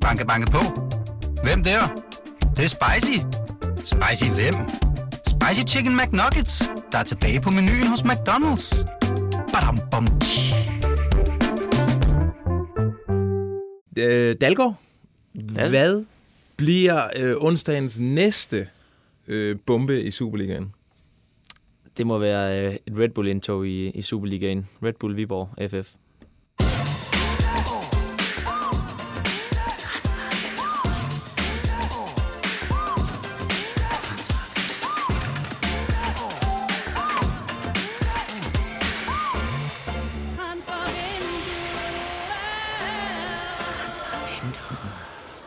Banke, banke på. Hvem der? Det, det er spicy. Spicy hvem? Spicy Chicken McNuggets, der er tilbage på menuen hos McDonald's. Badum, bom. Øh, Dalgaard, Dal. hvad bliver øh, onsdagens næste øh, bombe i Superligaen? Det må være øh, et Red Bull-indtog i, i Superligaen. Red Bull Viborg FF.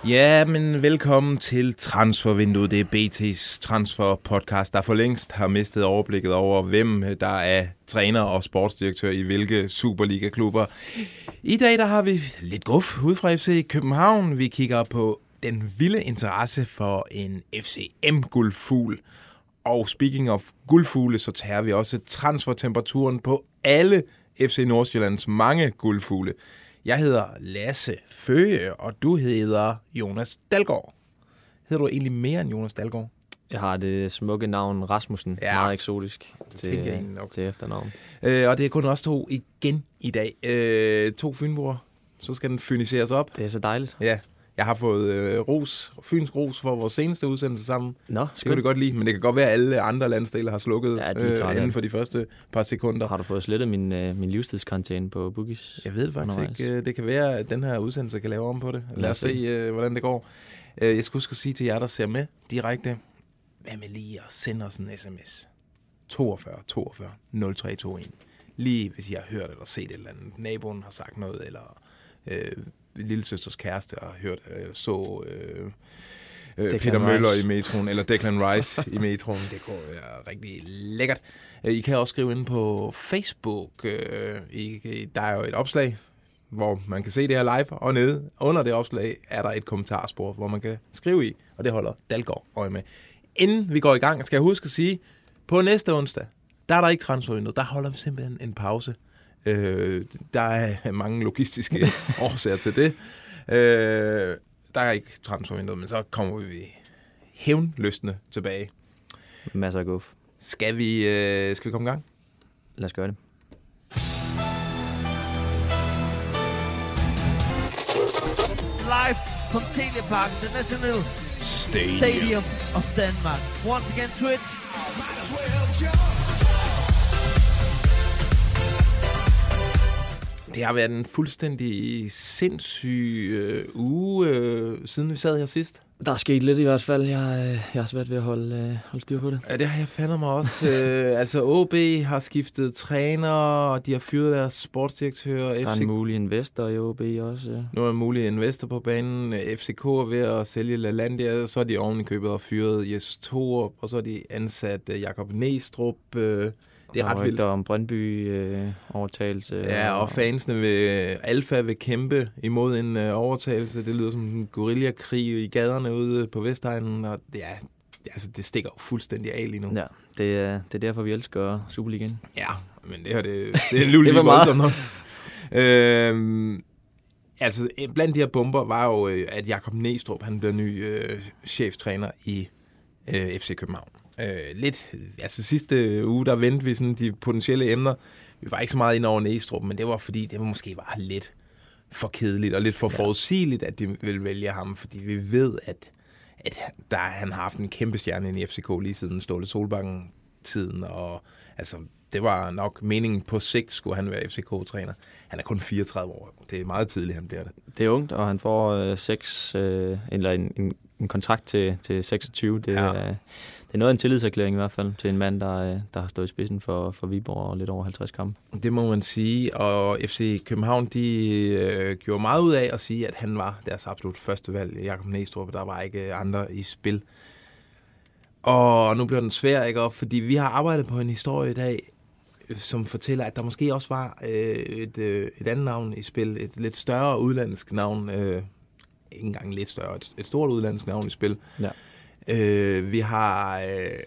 Ja, men velkommen til Transfervinduet. Det er BT's transfer podcast, der for længst har mistet overblikket over, hvem der er træner og sportsdirektør i hvilke Superliga-klubber. I dag der har vi lidt guf ud fra FC København. Vi kigger på den vilde interesse for en FCM-guldfugl. Og speaking of guldfugle, så tager vi også transfertemperaturen på alle FC Nordsjællands mange guldfugle. Jeg hedder Lasse Føge, og du hedder Jonas Dalgaard. Hedder du egentlig mere end Jonas Dalgaard? Jeg har det smukke navn Rasmussen. Ja. Meget eksotisk tænker jeg til, egentlig nok. til efternavn. Øh, og det er kun os to igen i dag. Øh, to fynboer. Så skal den fyniseres op. Det er så dejligt. Ja, jeg har fået øh, ros, Fyns ros for vores seneste udsendelse sammen. Nå, Det kan du godt lide, men det kan godt være, at alle andre landsdele har slukket Ja, øh, inden for de første par sekunder. Har du fået slettet min, øh, min livstidskarantæne på Boogies? Jeg ved faktisk undervejs? ikke. Øh, Det kan være, at den her udsendelse kan lave om på det. Lad os se, øh, hvordan det går. Øh, Jeg skal huske at sige til jer, der ser med direkte, hvad med lige at sende os en sms? 42 42 0321. Lige hvis I har hørt eller set et eller andet. Naboen har sagt noget, eller øh, lille søsters kæreste har hørt, øh, så øh, øh, Declan Peter Møller Rice. i metroen, eller Declan Rice i metroen. Det kunne være rigtig lækkert. Øh, I kan også skrive ind på Facebook. Øh, I, der er jo et opslag, hvor man kan se det her live, og nede under det opslag er der et kommentarspor, hvor man kan skrive i, og det holder Dalgaard øje med. Inden vi går i gang, skal jeg huske at sige, på næste onsdag, der er der ikke transfervindue, der holder vi simpelthen en pause. Øh, der er mange logistiske årsager til det. Øh, der er ikke transfervindue, men så kommer vi hævnløsende tilbage. Masser af guf. Skal vi, øh, skal vi komme i gang? Lad os gøre det. live from Telia Park, the National Stadium of Denmark. Once again, Twitch. Det har været en fuldstændig sindssyg øh, uge, øh, siden vi sad her sidst. Der er sket lidt i hvert fald. Jeg, øh, jeg har svært ved at holde, øh, holde styr på det. Ja, det har jeg fandme mig også. øh, altså, OB har skiftet træner, og de har fyret deres sportsdirektør. Der er FC... en mulig investor i OB også. øh. Nu er en mulig investor på banen. FCK er ved at sælge LaLandia. Så er de oven i købet og fyret Jes Torup, og så er de ansat øh, Jakob Næstrup. Øh, det er ret vildt. om Brøndby øh, overtagelse. Ja, og fansene vil, Alfa vil kæmpe imod en øh, overtagelse. Det lyder som en guerillakrig i gaderne ude på Vestegnen, og det er, altså, det stikker jo fuldstændig af lige nu. Ja, det er, det er derfor, vi elsker Superligaen. Ja, men det her, det, det er alligevel Det var lige meget. nok. øhm, altså, blandt de her bomber var jo, øh, at Jakob Næstrup, han blev ny øh, cheftræner i øh, FC København. Øh, lidt, altså sidste uge, der vendte vi sådan de potentielle emner. Vi var ikke så meget ind over Næstrup, men det var fordi, det var måske var lidt for kedeligt og lidt for Ja. forudsigeligt, at de ville vælge ham, fordi vi ved, at, at der, han har haft en kæmpe stjerne i FCK lige siden Ståle Solbakken tiden, og altså, det var nok meningen på sigt, skulle han være FCK-træner. Han er kun 34 år. Det er meget tidligt, han bliver det. Det er ungt, og han får øh, seks, øh, eller en, en, en kontrakt til, til 26. Det, ja. er, det er noget af en tillidserklæring i hvert fald til en mand, der, øh, der har stået i spidsen for, for Viborg og lidt over 50 kampe. Det må man sige, og FC København, de øh, gjorde meget ud af at sige, at han var deres absolut første valg, Jakob Næstrup. Der var ikke andre i spil. Og nu bliver den svær, ikke? Og fordi vi har arbejdet på en historie i dag, som fortæller, at der måske også var øh, et, øh, et andet navn i spil, et lidt større udlandsk navn, øh, ikke engang lidt større, et, et stort udlandsk navn i spil. Ja. Øh, vi har... Øh,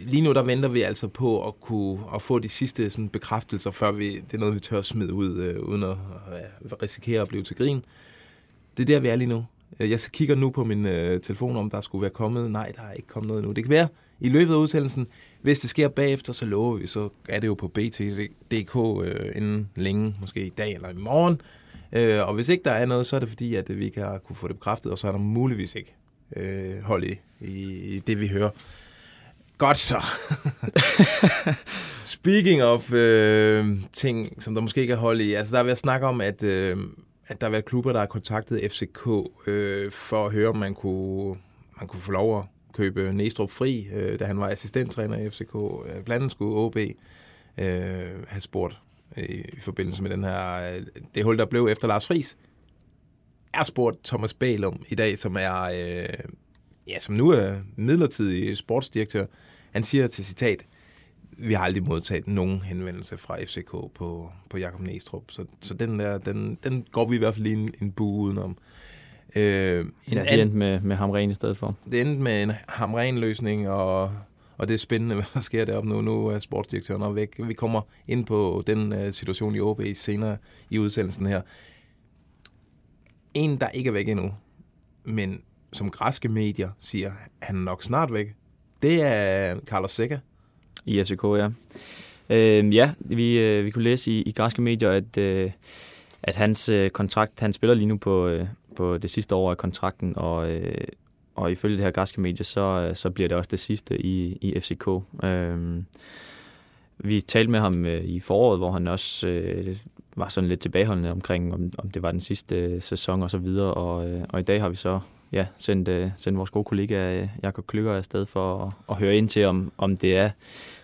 lige nu der venter vi altså på at kunne at få de sidste sådan, bekræftelser, før vi, det er noget, vi tør at smide ud, øh, uden at øh, risikere at blive til grin. det er der, vi er lige nu. Øh, jeg kigger nu på min øh, telefon, om der skulle være kommet. Nej, der er ikke kommet noget endnu. Det kan være i løbet af udsendelsen. Hvis det sker bagefter, så lover vi, så er det jo på bt.dk øh, inden længe, måske i dag eller i morgen. Øh, og hvis ikke der er noget, så er det fordi, at vi kan kunne få det bekræftet, og så er der muligvis ikke øh, hold i, i det, vi hører. Godt så. Speaking of øh, ting, som der måske ikke er hold i. Altså, der er ved at snakke om, at, øh, at der har været klubber, der har kontaktet FCK øh, for at høre, om man kunne, man kunne få lov at købe Næstrup fri, øh, da han var assistenttræner i FCK. Øh, blandt andet skulle OB øh, have spurgt øh, i forbindelse med den her, øh, det hul, der blev efter Lars Friis. Er spurgt Thomas Bælum i dag, som er øh, ja, som nu er midlertidig sportsdirektør. Han siger til citat, vi har aldrig modtaget nogen henvendelse fra FCK på, på Jakob Næstrup. Så, så den der, den, den går vi i hvert fald lige en, en bue udenom. Øh, en ja, det endte med, med Hamren i stedet for. Det endte med en Hamren-løsning, og, og det er spændende, hvad der sker deroppe nu. Nu er sportsdirektøren væk. Vi kommer ind på den uh, situation i OB senere i udsendelsen her. En, der ikke er væk endnu, men som græske medier siger, han er nok snart væk. Det er Carlos Seca. I FCK, ja. Øh, ja, vi, øh, vi kunne læse i, i græske medier, at, øh, at hans øh, kontrakt, han spiller lige nu på, øh, på det sidste år af kontrakten, og, øh, og ifølge det her græske medie, så, øh, så bliver det også det sidste i, i FCK. Øh, vi talte med ham øh, i foråret, hvor han også øh, var sådan lidt tilbageholdende omkring, om, om det var den sidste øh, sæson og så videre, og, øh, og i dag har vi så ja, sendt, øh, sendt vores gode kollega øh, Jakob Klykker afsted for at, at høre ind til, om, om det er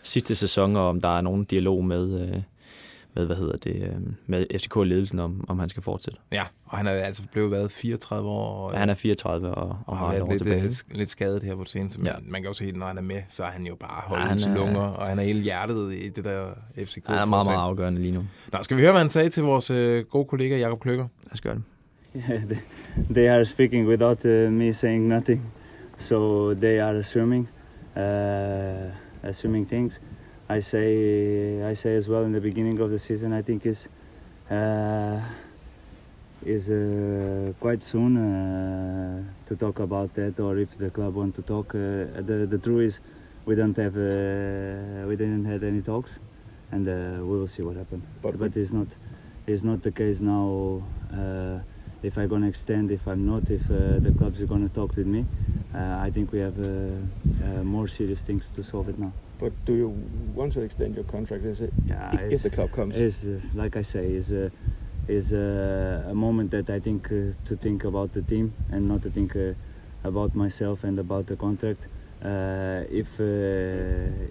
sidste sæson, og om der er nogen dialog med, øh, med hvad hedder det, øh, med FCK-ledelsen, om, om han skal fortsætte. Ja, og han er altså blevet været 34 år. Og, ja, han er 34 og, og, og har været lidt, tilbage. Øh, lidt skadet her på scenen, men ja. man kan jo se, at når han er med, så er han jo bare holdens ja, lunger, og han er hele hjertet i det der FCK. Han er meget, meget afgørende lige nu. Nå, skal vi høre, hvad han sagde til vores øh, gode kollega Jakob Klykker? Lad os gøre det. Yeah, they are speaking without uh, me saying nothing, so they are assuming, uh, assuming things. I say, I say as well in the beginning of the season. I think is uh, is uh, quite soon uh, to talk about that, or if the club want to talk. Uh, the the truth is, we don't have, we didn't have any talks, and we will see what happens. But, but it's not, it's not the case now if I'm gonna extend, if I'm not, if uh, the clubs are gonna talk with me. Uh, I think we have uh, uh, more serious things to solve it now. But do you want to extend your contract? Is it yeah, if the club comes? Is uh, like I say, is a is a, a moment that I think uh, to think about the team and not to think about myself and about the contract. if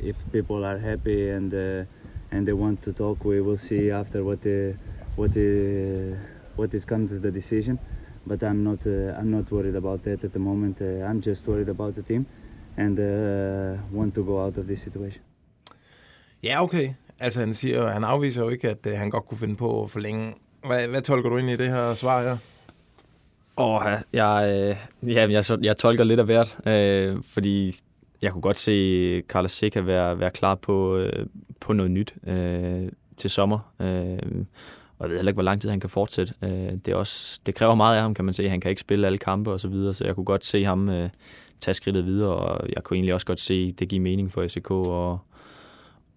if people are happy and and they want to talk, we will see after what the what the what is comes the decision. But I'm not uh, I'm not worried about that at the moment. Uh, I'm just worried about the team and uh, want to go out of this situation. Ja, okay. Altså han siger, han afviser jo ikke, at uh, han godt kunne finde på at forlænge. Hvad, hvad tolker du ind i det her svar her? Åh, oh, jeg, øh, ja, jeg, jeg tolker lidt af hvert, øh, fordi jeg kunne godt se Carlos Seca være, være klar på, øh, på noget nyt øh, til sommer. Øh, og jeg ved heller ikke, hvor lang tid han kan fortsætte. Øh, det, er også, det kræver meget af ham, kan man se. Han kan ikke spille alle kampe og så videre, så jeg kunne godt se ham øh, tage skridtet videre, og jeg kunne egentlig også godt se, det giver mening for FCK at,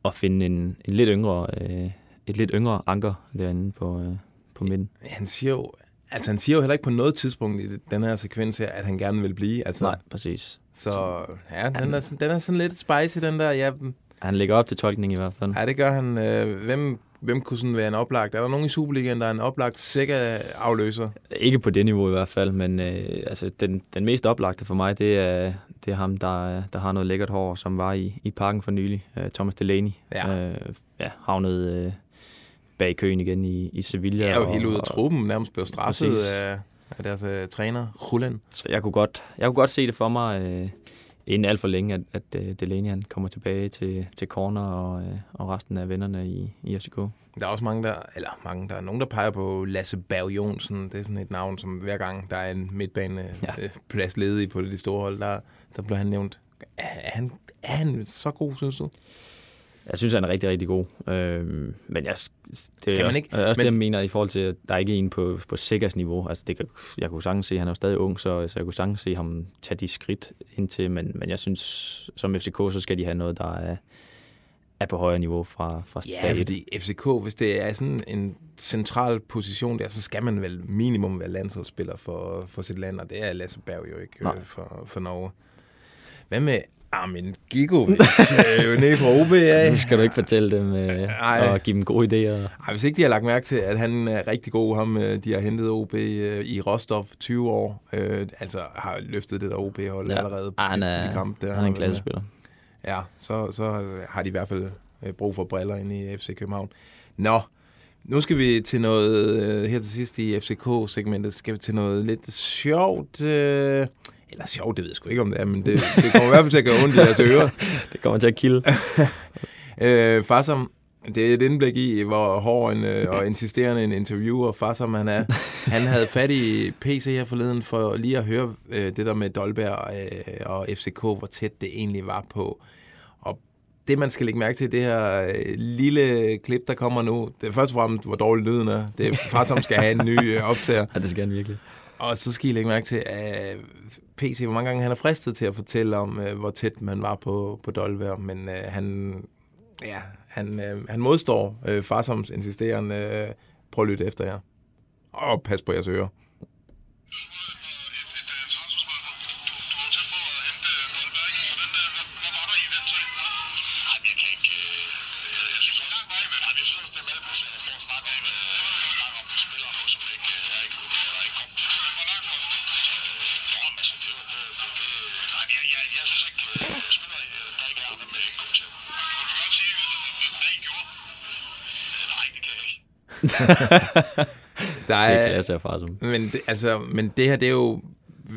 at finde en, en lidt yngre, øh, et lidt yngre anker derinde på, øh, på midten. Han siger jo, Altså, han siger jo heller ikke på noget tidspunkt i den her sekvens her, at han gerne vil blive. Altså, Nej, præcis. Så ja, den er, den er sådan lidt spicy, den der. Ja. Han lægger op til tolkning i hvert fald. Ja, det gør han. Hvem Hvem kunne sådan være en oplagt? Er der nogen i Superligaen, der er en oplagt sikker afløser? Ikke på det niveau i hvert fald, men øh, altså, den, den mest oplagte for mig, det er, det er ham, der, der har noget lækkert hår, som var i, i parken for nylig. Uh, Thomas Delaney. Ja. Uh, ja, havnet uh, bag køen igen i, i Sevilla. Ja, jo helt ud af truppen, nærmest blev straffet af, af deres uh, træner, Julen. Så jeg kunne, godt, jeg kunne godt se det for mig... Uh, inden alt for længe, at, at uh, Delaney han kommer tilbage til, til corner og, uh, og resten af vennerne i, i FCK. Der er også mange, der, eller mange, der er nogen, der peger på Lasse Berg Jonsen. Det er sådan et navn, som hver gang der er en midtbaneplads ja. øh, ledig på det de store hold, der, der bliver han nævnt. Er, er, han, er han så god, synes du? Jeg synes, han er rigtig, rigtig god. Øh, men jeg, det Skal er også, ikke- er også men- det, jeg mener i forhold til, at der er ikke en på, på Sikkers niveau. Altså, det kan, jeg kunne sagtens se, at han er jo stadig ung, så, så jeg kunne sagtens se ham tage de skridt indtil, men, men jeg synes, som FCK, så skal de have noget, der er, er på højere niveau fra, fra Ja, dag fordi FCK, hvis det er sådan en central position der, så skal man vel minimum være landsholdsspiller for, for sit land, og det er Lasse Berg jo ikke Nej. øh, for, for Norge. Hvad med Armin Gigovic, øh, nede fra OB af? Nu skal du ikke fortælle dem øh, Ej. og give dem gode idéer. Ej, hvis ikke de har lagt mærke til, at han er rigtig god, ham øh, de har hentet OB øh, i Rostov 20 år, øh, altså har løftet det der OB-hold ja. allerede på, han de- er, kampe. Der han er en været med. klassespiller. Ja, så, så har de i hvert fald øh, brug for briller inde i FC København. Nå, nu skal vi til noget, øh, her til sidst i FCK-segmentet, skal vi til noget lidt sjovt. Øh, eller sjovt, det ved jeg sgu ikke, om det er, men det, det kommer i hvert fald til at gøre ondt i jeres ører. Det kommer til at kilde. Øh, Farsam, det er et indblik i, hvor hård en, øh, og insisterende en interviewer Farsam han er. Han havde fat i PC her forleden for lige at høre øh, det der med Dolberg øh, og FCK, hvor tæt det egentlig var på. Og det, man skal lægge mærke til, det her øh, lille klip, der kommer nu, det er først og fremmest, hvor dårlig lyden er. Det er Farsam skal have en ny øh, optager. Ja, det skal han virkelig. Og så skal I lægge mærke til, at PC, hvor mange gange han er fristet til at fortælle om, øh, hvor tæt man var på, på Dolberg, men øh, han, ja, han, øh, han modstår øh, Farsoms insisterende, Øh, prøv at lytte efter jer. Og pas på jeres ører. Der Det er er, klasse af far, som. men, det, altså, men det her, det er jo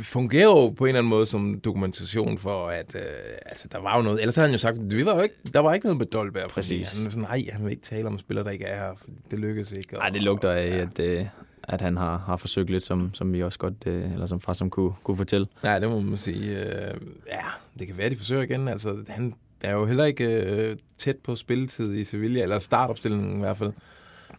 fungerer jo på en eller anden måde som dokumentation for, at øh, altså, der var jo noget. Ellers havde han jo sagt, vi var jo ikke, der var ikke noget med Dolberg. Præcis. Han er sådan, nej, han vil ikke tale om spillere, der ikke er her. Det lykkedes ikke. Nej, det lugter af, at, øh, at han har, har forsøgt lidt, som, som vi også godt, øh, eller som far som kunne, kunne fortælle. Nej, det må man sige. Øh, ja, det kan være, at de forsøger igen. Altså, han er jo heller ikke øh, tæt på spilletid i Sevilla, eller startopstillingen i hvert fald.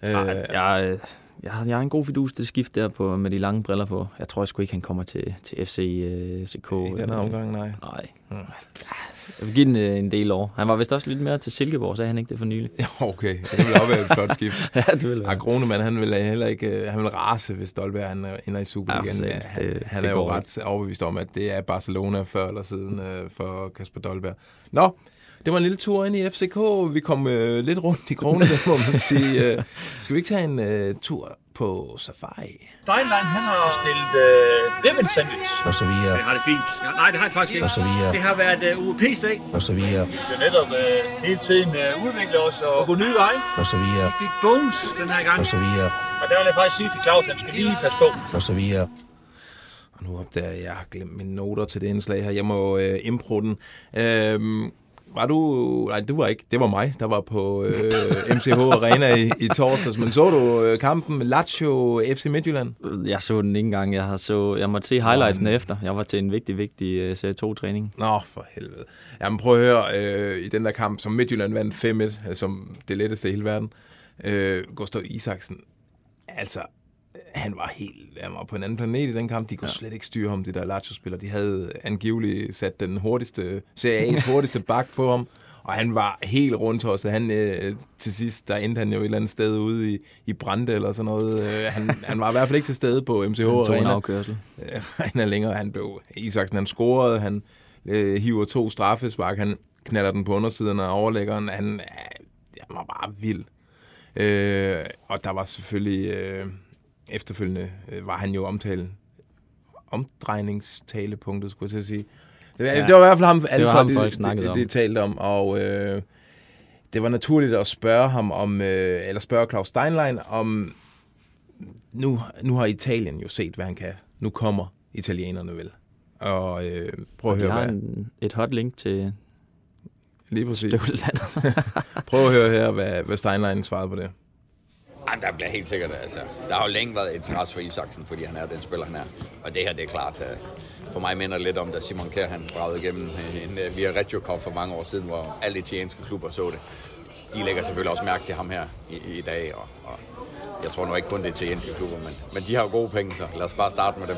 Øh, jeg, øh, jeg, har, jeg har en god fidus til skift der på, med de lange briller på. Jeg tror sgu ikke, han kommer til, til FC øh, CK. I den her omgang, nej. Nej. Hmm. Jeg vil give den øh, en del år. Han var vist også lidt mere til Silkeborg, sagde han ikke det for nylig? Okay, det vil også være et flot skift. ja, det vil Ja, Gronemann, han vil heller ikke, øh, han vil rase, hvis Stolberg han øh, ender i Ja, Superligaen. Ja, han, Det- han det er jo ret overbevist om, at det er Barcelona før eller siden øh, for Kasper Dolberg. Nå, det var en lille tur ind i FCK. Vi kom øh, lidt rundt i kronen, må man sige. Øh, skal vi ikke tage en øh, tur på safari? Steinlein, han har stillet øh, ribbon sandwich. og så videre, Det har det fint. Ja, nej, det har det faktisk ikke. og så videre, Det har været øh, UEP's dag. og så videre, Vi skal netop øh, hele tiden øh, udvikle os og gå nye veje. og så videre, Vi fik bones den her gang. og så videre, Og der vil jeg faktisk sige til Claus, at han skal lige passe på. og så videre. Og nu opdager jeg, at jeg har glemt mine noter til det indslag her. Jeg må øh, impro den. Øhm, var du... Nej, det var ikke. Det var mig, der var på øh, MCH Arena i, i torsdags. Men så du øh, kampen Lazio FC Midtjylland? Jeg så den ikke engang. Jeg, så, jeg måtte se highlightsene efter. Jeg var til en vigtig, vigtig uh, Serie 2-træning. Nå, for helvede. Jamen prøv at høre, øh, i den der kamp, som Midtjylland vandt 5-1, øh, som det letteste i hele verden, øh, Gustav Isaksen, altså, han var helt, han var på en anden planet i den kamp. De kunne ja. slet ikke styre ham, de der Lazio-spillere. De havde angiveligt sat den hurtigste, Serie A's hurtigste bak på ham, og han var helt rundt os. Han, øh, til sidst, der endte han jo et eller andet sted ude i, i Brande eller sådan noget. Øh, han, han var i hvert fald ikke til stede på MCH Han tog en afkørsel. Øh, han er længere. Han blev, Isaksen, han scorede, han øh, hiver to straffespark, han knaller den på undersiden af overlæggeren. Han, øh, han var bare vild. Øh, og der var selvfølgelig, øh, efterfølgende øh, var han jo omtalt, omdrejningstalepunktet, skulle jeg til at sige. Det var, ja, det var i hvert fald ham, alle var ham, de- folk de- de, om. de, talte om, og øh, det var naturligt at spørge ham om, øh, eller spørge Claus Steinlein om, nu, nu har Italien jo set, hvad han kan. Nu kommer italienerne vel. Og øh, prøv at De høre, hvad, en, et hot link til lige præcis. støvlelandet. Prøv at høre her, hvad, hvad Steinlein svarede på det. Jamen, der bliver helt sikkert, altså. Der har jo længe været interesse for Isaksen, fordi han er den spiller, han er. Og det her, det er klart, øh, for mig minder det lidt om, da Simon Kjær, han bragede igennem øh, en uh, Via Reggio Cup for mange år siden, hvor alle italienske klubber så det. de lægger selvfølgelig også mærke til ham her i, i dag, og, og jeg tror nu ikke kun det er italienske klubber, men, men de har jo gode penge, så lad os bare starte med dem.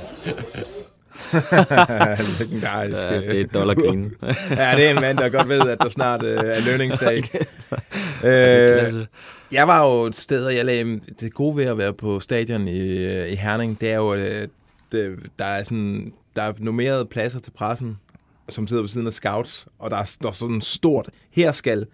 Legendarisk. Ja, det er et dollargrin. ja, det er en mand, der godt ved, at der snart øh, er lønningsdag. øh, jeg var jo et sted, og jeg lagde, det gode ved at være på stadion i, øh, i Herning, det er jo, at det, der er sådan, der er nummerede pladser til pressen, som sidder ved siden af scout, og der står sådan stort, her skal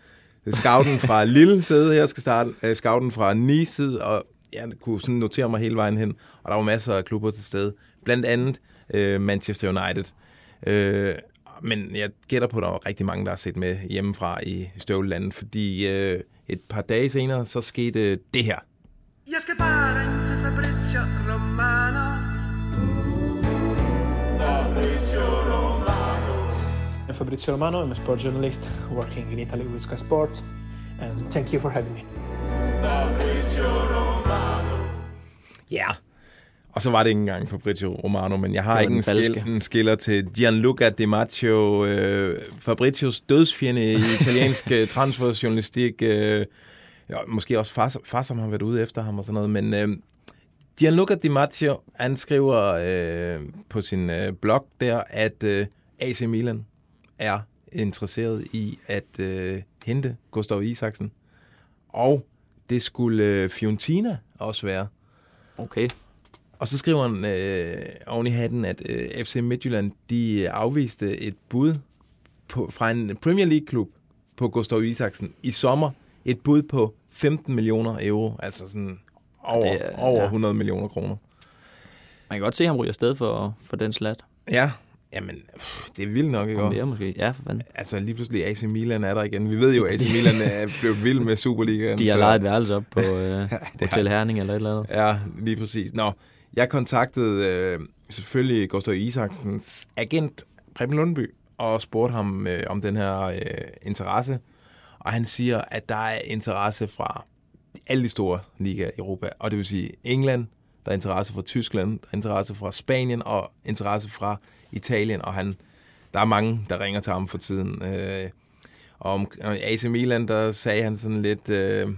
scouten fra Lille sidde, her skal starte uh, scouten fra Nice og jeg kunne sådan notere mig hele vejen hen, og der var masser af klubber til stede, blandt andet uh, Manchester United. Uh, men jeg gætter på, at der var rigtig mange, der har set med hjemmefra i Støvlelandet, fordi uh, et par dage senere, så skete det her. Jeg skal bare ringe til Fabrizio Romano. Fabrizio Romano. I'm Fabrizio Romano. I'm a sport journalist working in Italy with Sky Sports. And thank you for having me. Fabrizio Romano. Ja, yeah. Og så var det ikke engang Fabrizio Romano, men jeg har ikke en, skil, en skiller til Gianluca Di Maggio, øh, Fabricios dødsfjende i italiensk øh, transferjournalistik. Øh, ja, måske også far, far, som har været ude efter ham og sådan noget, men øh, Gianluca Di Maggio, han skriver øh, på sin øh, blog der, at øh, AC Milan er interesseret i at øh, hente Gustav Isaksen, og det skulle øh, Fiorentina også være. Okay. Og så skriver han øh, oven i hatten, at øh, FC Midtjylland de øh, afviste et bud på, fra en Premier League-klub på Gustav Isaksen i sommer. Et bud på 15 millioner euro, altså sådan over, det er- er, over ja. 100 millioner kroner. Man kan godt se, at han ryger afsted for, for den slat. Ja, jamen, pff, det er vildt nok, ikke? Og mere måske. Ja, for fanden. Altså lige pludselig AC Milan er der igen. Vi ved jo, at AC Milan er blevet vild med Superligaen. De har så- lejet et værelse op på øh, Hotel Herning eller et eller andet. Ja, lige præcis. Nå, jeg kontaktede øh, selvfølgelig Gustav Isaksens agent, Preben Lundby, og spurgte ham øh, om den her øh, interesse. Og han siger, at der er interesse fra alle de store ligaer i Europa. Og det vil sige England, der er interesse fra Tyskland, der er interesse fra Spanien og interesse fra Italien. Og han, der er mange, der ringer til ham for tiden. Øh, og om AC Milan, der sagde han sådan lidt, øh,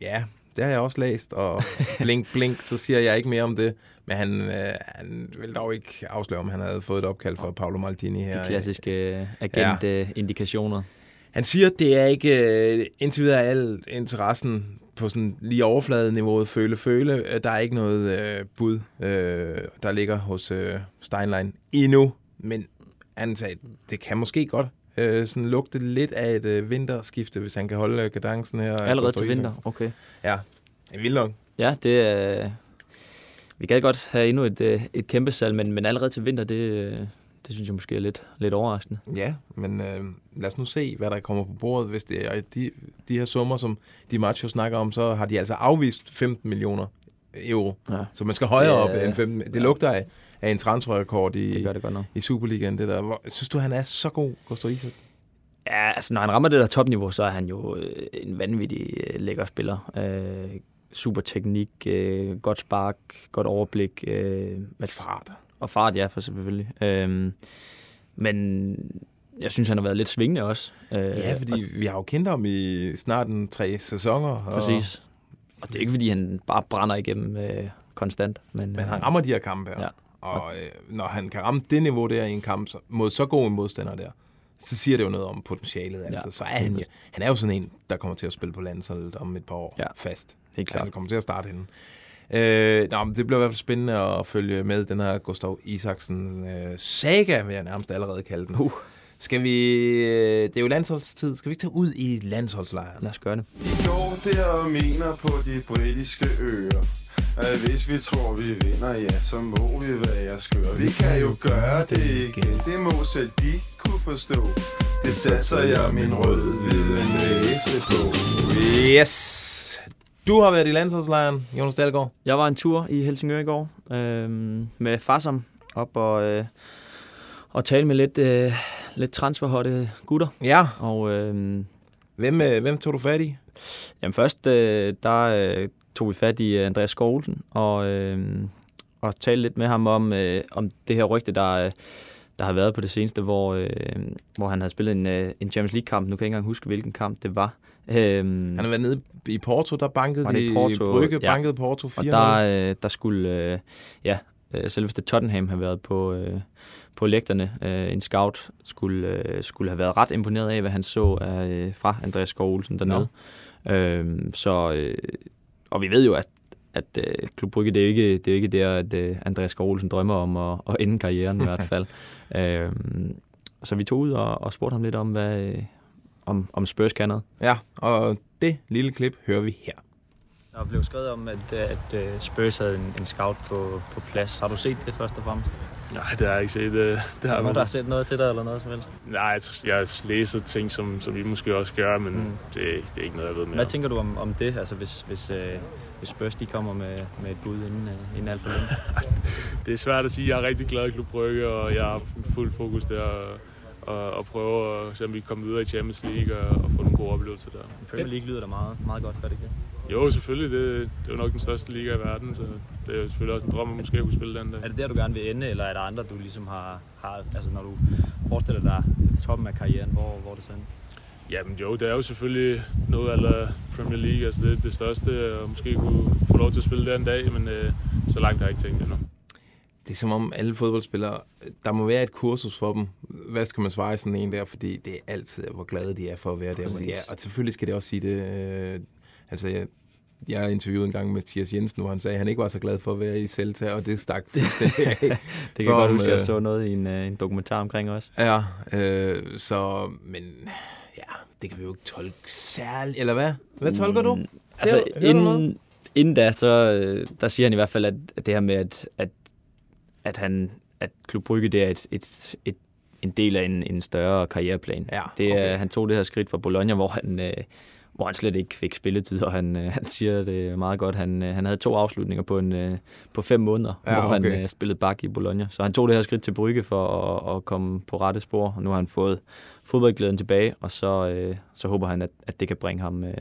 ja, det har jeg også læst, og blink, blink, så siger jeg ikke mere om det. Men han, øh, han vil dog ikke afsløre, om han havde fået et opkald fra Paolo Maldini her. De klassiske øh, agent-indikationer. Han siger, at det er ikke øh, indtil videre al interessen på sådan lige overfladeniveauet føle-føle. Øh, Der er ikke noget øh, bud, øh, der ligger hos øh, Steinlein endnu. Men han sagde, det kan måske godt øh, sådan lugte lidt af et øh, vinterskifte, hvis han kan holde kadencen her. Allerede til vinter, okay. Ja, det er vildt nok. Ja, det er... Vi gad godt have endnu et, øh, et kæmpe salg, men, men allerede til vinter, det, øh, det synes jeg måske er lidt, lidt overraskende. Ja, men øh, lad os nu se, hvad der kommer på bordet. Hvis det er de, de her summer, som Di Maggio snakker om, så har de altså afvist 15 millioner euro. Ja. Så man skal højere op er- end 15. Det ja. lugter af, af en transferrekord i, Det gør det godt nok. i Superligaen. Det der. Hvor, synes du, han er så god, Gustav Isak? Ja, altså når han rammer det der topniveau, så er han jo øh, en vanvittig lækker spiller. Øh, super teknik, øh, godt spark, godt overblik. Øh, med fart. Og fart, ja, for selvfølgelig. Øh, men jeg synes, han har været lidt svingende også. Øh, Ja, fordi vi har jo kendt ham i snart en tre sæsoner. Og, Præcis. Og det er ikke, fordi han bare brænder igennem øh, konstant. Men, Men han rammer de her kampe her. Ja. Og øh, når han kan ramme det niveau der i en kamp så- mod så god en modstander der, så siger det jo noget om potentialet. Altså, Ja. så er han, jo, han er jo sådan en, der kommer til at spille på landsholdet om et par år Ja, fast. Helt klart. Han kommer til at starte hende. Øh, nå, men det bliver i hvert fald spændende at følge med den her Gustav Isaksen øh, saga, vil jeg nærmest allerede kalde den. Uh. Skal vi... Øh, det er jo landsholdstid. Skal vi ikke tage ud i landsholdslejren? Lad os gøre det. I går der og mener på de britiske øer at hvis vi tror vi vinder, ja, så må vi være skøre Vi kan jo gøre det igen, det må selv de kunne forstå Det satser jeg min rød-hvide næse på Yes! Du har været i landsholdslejren, Jonas Dahlgaard. Jeg var en tur i Helsingør i går øh, med Farsam op og, øh, og tale med lidt, øh, lidt transferhotte gutter. Ja. Og, øh, hvem, øh, hvem tog du fat i? Jamen først, øh, der øh, tog vi fat i øh, Andreas Skålsen og, øh, og talte lidt med ham om, øh, om det her rygte, der, øh, der har været på det seneste, hvor, øh, hvor han havde spillet en, øh, en Champions League-kamp. Nu kan jeg ikke engang huske, hvilken kamp det var. Øhm, Han har været nede i Porto, der bankede de Porto? Brygge, Ja. bankede Porto 4 Og der, øh, der skulle, øh, ja, øh, selveste Tottenham have været på, øh, på lægterne. Øh, en scout skulle, øh, skulle have været ret imponeret af, hvad han så af, øh, fra Andreas Skov Olsen dernede. Øh, så, øh, og vi ved jo, at at øh, Klub Brygge, det er jo ikke, det er ikke der, at øh, Andreas Skov Olsen drømmer om at, at ende karrieren i hvert fald. Øh, så vi tog ud og, og spurgte ham lidt om, hvad, øh, om, om Spurs kan noget. Ja, og det lille klip hører vi her. Der blev skrevet om, at, at øh, Spurs havde en, en scout på, på plads. Har du set det først og fremmest? Nej, det har jeg ikke set. Det, det har Nogen, der har set noget til dig, eller noget som helst? Nej, jeg, læser ting, som, som I måske også gør, men mm. det, det er ikke noget, jeg ved mere. Hvad tænker du om, om det, altså hvis, hvis, øh, hvis Spurs de kommer med, med et bud inden, øh, inden alt for længe? Det er svært at sige. Jeg er rigtig glad i Klub Brygge, og jeg har fuld fokus der og, og, og prøve at se, om vi kan komme videre i Champions League og, og få nogle gode oplevelser der. Premier League lyder da meget, meget godt, gør det ikke? Jo, selvfølgelig. Det, det er jo nok den største liga i verden, så det er jo selvfølgelig også en drøm at måske kunne spille den dag. Er det der, du gerne vil ende, eller er der andre, du ligesom har, har altså når du forestiller dig toppen af karrieren, hvor, hvor det så henne? Jamen jo, det er jo selvfølgelig noget af Premier League, altså det er det største, og måske kunne få lov til at spille der en dag, men øh, så langt har jeg ikke tænkt endnu. Det er som om alle fodboldspillere, der må være et kursus for dem. Hvad skal man svare sådan en der? Fordi det er altid, hvor glade de er for at være der, hvor de er. Præcis. Og selvfølgelig skal det også sige det. Øh, altså, jeg, jeg har interviewet en gang med Mathias Jensen, hvor han sagde, at han ikke var så glad for at være i Celta, og det stak fuldstændig af. Det kan For jeg godt huske, jeg øh, så noget i en, øh, en dokumentar omkring også. Ja, øh, så, men ja, det kan vi jo ikke tolke særligt, eller hvad? Hvad tolker du? Mm, Ser Altså, du- hører du inden, inden da, så øh, der siger han i hvert fald, at, at det her med, at, at, at, han, at Klub Brygge, det er et, et, et, en del af en, en større karriereplan. Ja, det er, okay. Han tog det her skridt fra Bologna, hvor han, øh, hvor han slet ikke fik spilletid, og han, øh, han siger det meget godt. Han, øh, han havde to afslutninger på, en, øh, på fem måneder, Ja, hvor han okay. øh, spillede bak i Bologna. Så han tog det her skridt til Brygge for at, at komme på rette spor, og nu har han fået fodboldglæden tilbage, og så, øh, så håber han, at, at det kan bringe ham øh,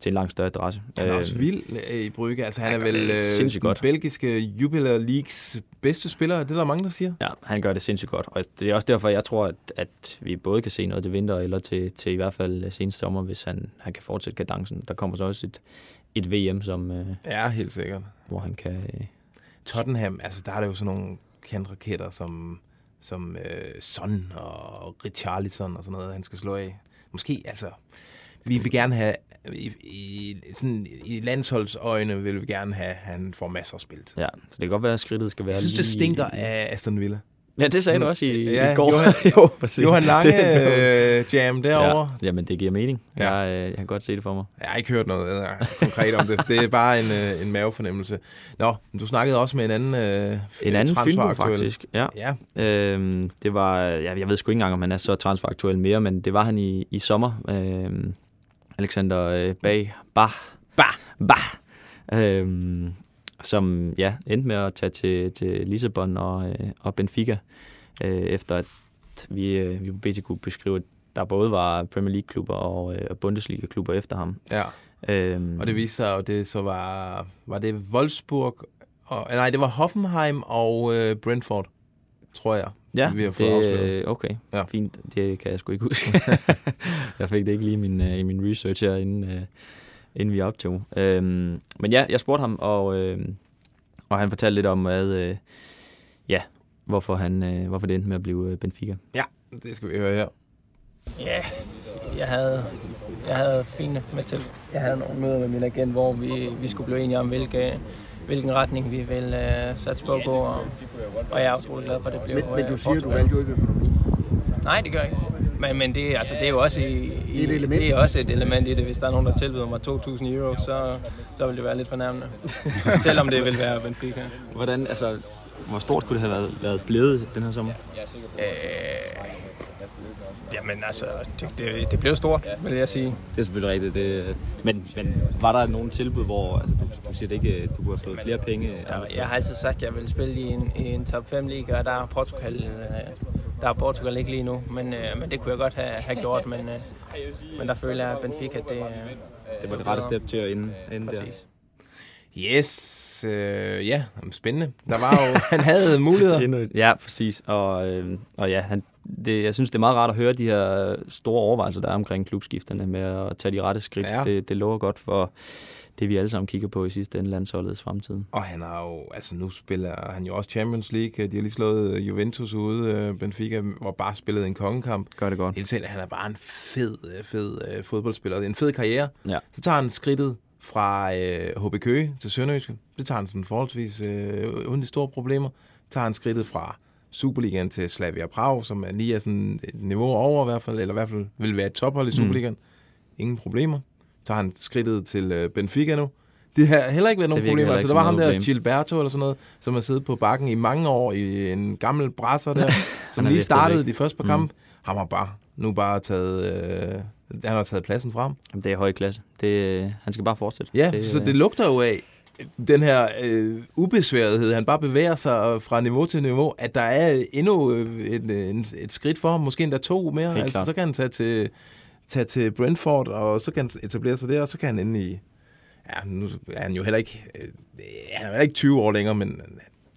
til en langt større adresse. Han er også Øh, vild øh, i Brygge. Altså, han, han er vel øh, den godt. belgiske Jupiler Leagues bedste spiller. Det er der mange, der siger. Ja, han gør det sindssygt godt. Og det er også derfor, jeg tror, at, at vi både kan se noget til vinter, eller til, til i hvert fald seneste sommer, hvis han, han kan fortsætte kadencen. Der kommer så også et, et VM, som, øh, Ja, helt sikkert. hvor han kan... Øh, Tottenham, altså der er der jo sådan nogle kantraketter som, som øh, Son og Richarlison og sådan noget, han skal slå af. Måske, altså, vi vil gerne have, i, i, sådan, i landsholdsøjne vil vi gerne have, at han får masser af spil. ja, så det kan godt være, at skridtet skal være Jeg synes, det lige- stinker af Aston Villa. Ja, det sagde du også i, ja, i går. Johan, jo, præcis. Johan Lange Det- øh, jam derovre. Ja, jamen, det giver mening. Ja. Jeg, øh, jeg kan godt se det for mig. Jeg har ikke hørt noget konkret om det. Det er bare en, øh, en mavefornemmelse. Nå, du snakkede også med en anden øh, En anden film faktisk. Ja. Ja. Øhm, det var, ja, jeg ved sgu ikke engang, om han er så transferaktuel mere, men det var han i, i sommer. Øhm, Alexander øh, Bag, Bah, Bah, Bah, øhm, som ja, endte med at tage til, til Lissabon og, øh, og Benfica, øh, efter at vi, øh, vi på BT kunne beskrive, at der både var Premier League-klubber og, øh, Bundesliga-klubber efter ham. Ja. Øhm, Og det viste sig, at det så var, var det Wolfsburg, og, nej, det var Hoffenheim og øh, Brentford, tror jeg. Ja, vi har fået det, afsløret. okay. Ja. Fint. Det kan jeg sgu ikke huske. jeg fik det ikke lige i min, uh, i min research her, inden, uh, inden vi optog. Øhm, men ja, jeg spurgte ham, og, øh, og han fortalte lidt om, hvad, uh, ja, hvorfor, han, uh, hvorfor det endte med at blive uh, Benfica. Ja, det skal vi høre her. Ja, jeg havde, jeg havde fine med til. Jeg havde nogle møder med min agent, hvor vi, vi skulle blive enige om, hvilke, hvilken retning vi vil uh, satse på at gå, og, og jeg er utrolig glad for, at det blev Men, men du øh, siger, du Portugal. valgte jo ikke økonomi. Nej, det gør jeg ikke. Men, men det, altså, det er jo også, i, i, et element. det er også et element i det. Hvis der er nogen, der tilbyder mig 2.000 euro, så, så vil det være lidt fornærmende. Selvom det vil være Benfica. Hvordan, altså, hvor stort kunne det have været, været blevet den her sommer? Øh, jamen altså, det, det, det blev stort, vil jeg sige. Det er selvfølgelig rigtigt. Det, men, men var der nogen tilbud, hvor altså, du, du siger det ikke, du kunne have fået flere penge? Jeg har altid sagt, at jeg vil spille i en, i en top 5 liga, og der er Portugal, øh, der er Portugal ikke lige nu, men, øh, men det kunne jeg godt have, have gjort, men, øh, men der føler jeg, at Benfica, det, øh, Det var det rette step til at ende, ende der. Yes, øh, ja, spændende. Der var jo, han havde muligheder. Ja, præcis. Og, øh, og ja, han, det, jeg synes, det er meget rart at høre de her store overvejelser, der er omkring klubskifterne med at tage de rette skridt. Ja. Det, det lover godt for det, vi alle sammen kigger på i sidste ende, landsholdets fremtid. Og han har jo, altså nu spiller han jo også Champions League. De har lige slået Juventus ude, øh, Benfica, hvor bare spillet en kongekamp. Gør det godt. Helt selv, han er bare en fed, øh, fed øh, fodboldspiller. En fed karriere. Ja. Så tager han skridtet fra øh, HB Køge til Sønderjyske. Det tager han sådan forholdsvis øh, uden de store problemer. tager han skridtet fra Superligaen til Slavia Prag, som er lige er sådan et niveau over i hvert fald, eller i hvert fald vil være et tophold i Superligaen. Mm. Ingen problemer. Tager han skridtet til øh, Benfica nu. Det har heller ikke været nogen problemer. Altså, der var ham der, problem. Gilberto eller sådan noget, som har siddet på bakken i mange år i en gammel brasser der, som lige startede de første par Mm. kampe. Han har bare nu bare taget, øh, han har taget pladsen frem. Jamen, det er høj klasse. Det, han skal bare fortsætte. Ja, det, så det lugter jo af den her øh, ubesværethed. Han bare bevæger sig fra niveau til niveau, at der er endnu øh, et, øh, et, et skridt for ham, måske endda to mere. Helt Altså, klart. så kan han tage til, tage til Brentford, og så kan han etablere sig der, og så kan han ende i... Ja, nu er han jo heller ikke... Øh, han er jo ikke 20 år længere, men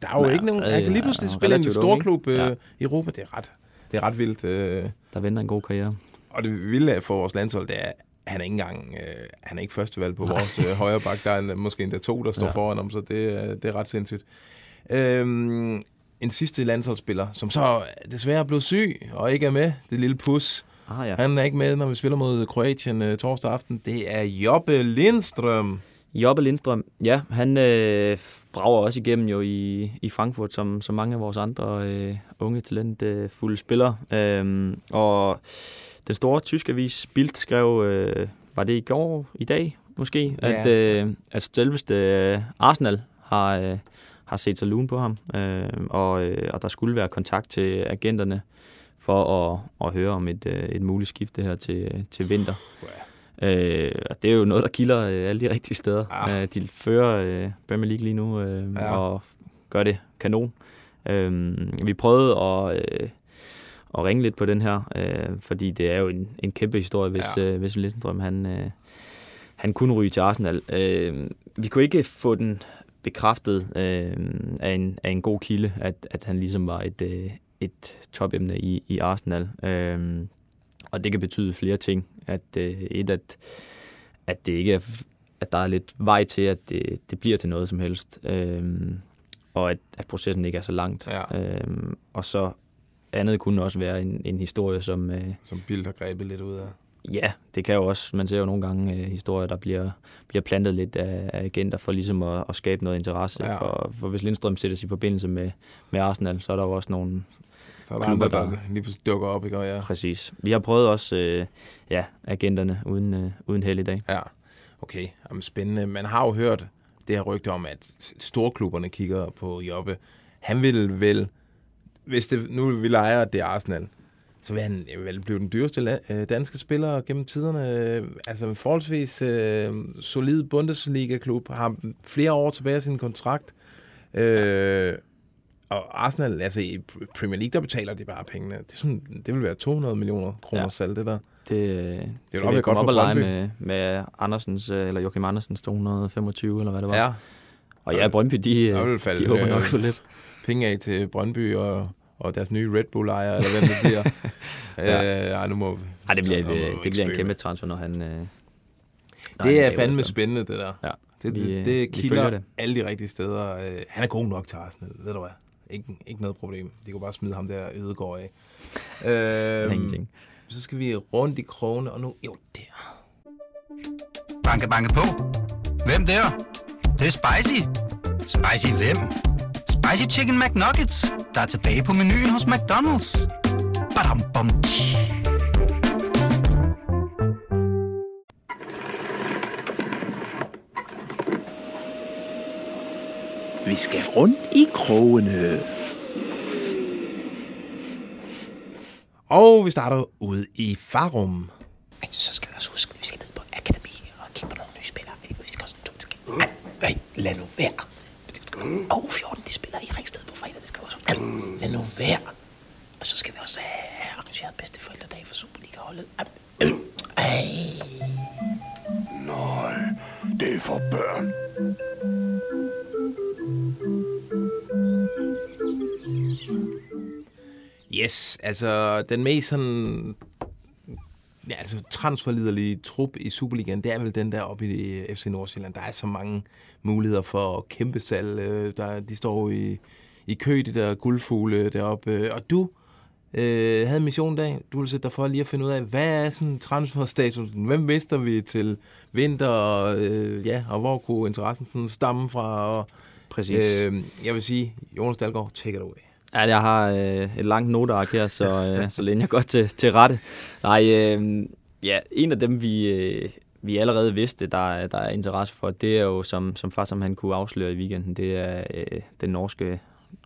der er jo Nej, ikke nogen... Han kan lige pludselig han spille i en stor klub øh, Ja. i Europa. Det er ret, det er ret vildt. Øh. Der venter en god karriere. Og det vilde for vores landshold, det er, han er ikke engang, øh, han er ikke førstevalg på vores øh, højre bak. Der er en- måske endda to, der står Ja. ja. foran ham, så det, er- det er ret sindssygt. Øhm, en sidste landsholdsspiller, som så desværre er blevet syg og ikke er med, det lille pus. Ah, ja. Han er ikke med, når vi spiller mod Kroatien øh, torsdag aften. Det er Jobbe Lindstrøm. Jobbe Lindstrøm, ja, han øh, brager også igennem jo i, i Frankfurt, som, som mange af vores andre øh, unge talentfulde øh, spillere. Øhm, og den store tyske avis Bild skrev, øh, var det i går, i dag måske, Ja. at, øh, at selveste øh, Arsenal har, øh, har set sig lun på ham, øh, og, øh, og der skulle være kontakt til agenterne for at, at høre om et, øh, et muligt skifte her til, til vinter. Øh, og det er jo noget, der kilder øh, alle de rigtige steder. Ja. Øh, de fører øh, Premier League lige nu øh, Ja. og gør det kanon. Øh, vi prøvede at, øh, at ringe lidt på den her, øh, fordi det er jo en, en kæmpe historie, hvis, Ja. øh, hvis Lindstrøm han, øh, han kunne ryge til Arsenal. Øh, vi kunne ikke få den bekræftet øh, af, en, af en god kilde, at, at han ligesom var et, øh, et topemne i, i Arsenal. Øh, og det kan betyde flere ting. At øh, et, at, at det ikke er, at der er lidt vej til, at det, det bliver til noget som helst. Øhm, og at, at processen ikke er så langt. Ja. Øhm, og så andet kunne også være en, en historie, som... Øh, Som Bild har grebet lidt ud af. Ja, det kan jo også... Man ser jo nogle gange øh, historier, der bliver, bliver plantet lidt af, af agenter for ligesom at, at skabe noget interesse. Ja. For, for hvis Lindstrøm sættes i forbindelse med, med Arsenal, så er der jo også nogle Så er der klubber, andre, der lige pludselig dukker op, ikke? Og ja. Præcis. Vi har prøvet også øh, ja, agenterne uden, øh, uden held i dag. Ja, okay. Jamen, spændende. Man har jo hørt det her rygte om, at storklubberne kigger på Jobbe. Han vil vel, hvis det nu vi leger, at det er Arsenal, så vil han vel blive den dyreste øh, danske spiller gennem tiderne. Altså en forholdsvis øh, solid Bundesliga-klub, har flere år tilbage af sin kontrakt. Øh, og Arsenal, altså i Premier League, der betaler de bare pengene. Det, er sådan, det vil være 200 millioner kroner Ja. salg, det der. Det, det, det vil godt op for og lege med, med Andersens, øh, eller Joachim Andersens 225, eller hvad det var. Ja. Og ja, Brøndby, de, øh, de håber nok øh, lidt. Penge af til Brøndby og, og deres nye Red Bull-ejer, eller hvem det bliver. Ja. øh, ej, nu må vi... Ej, det bliver, vi det, det bliver en kæmpe med. transfer, når han... Øh, når han Det er bagud fandme efter. spændende, det der. Ja, Det, det, øh, det vi kilder det. alle de rigtige steder. Øh, Han er god nok til Arsenal, ved du hvad? Ikke, ikke noget problem. De kunne bare smide ham der Ødegård af. øhm, Ingenting. Så skal vi rundt i krogene, og nu... Jo, der. Banke, banke på. Hvem der? Det, det er spicy. Spicy hvem? Spicy Chicken McNuggets, der er tilbage på menuen hos McDonald's. Badum, bom, tji. Vi skal rundt i krogene. Og vi starter ude i Farum. Så skal vi også huske, at vi skal ned på akademi og kigge på nogle nye spillere. Vi skal også en tur til Nej, lad nu være. Altså den mest sådan ja, altså transferliderlige trup i Superligaen, det er vel den der oppe i FC Nordsjælland. Der er så mange muligheder for kæmpe salg. Øh, Der, de står i, i kø, de der guldfugle deroppe. Og du øh, havde en mission dag. Du ville sætte dig for lige at finde ud af, hvad er sådan transferstatusen? Hvem mister vi til vinter? Og, øh, ja, og hvor kunne interessen sådan stamme fra? Og, Præcis. Øh, jeg vil sige, Jonas Dahlgaard, take it away. Ja, jeg har øh, et langt noteark her, så, øh, så læner jeg godt til, til rette. Nej, øh, ja, en af dem, vi, øh, vi allerede vidste, der, er- der er interesse for, det er jo, som, som far, som han kunne afsløre i weekenden, det er øh, den norske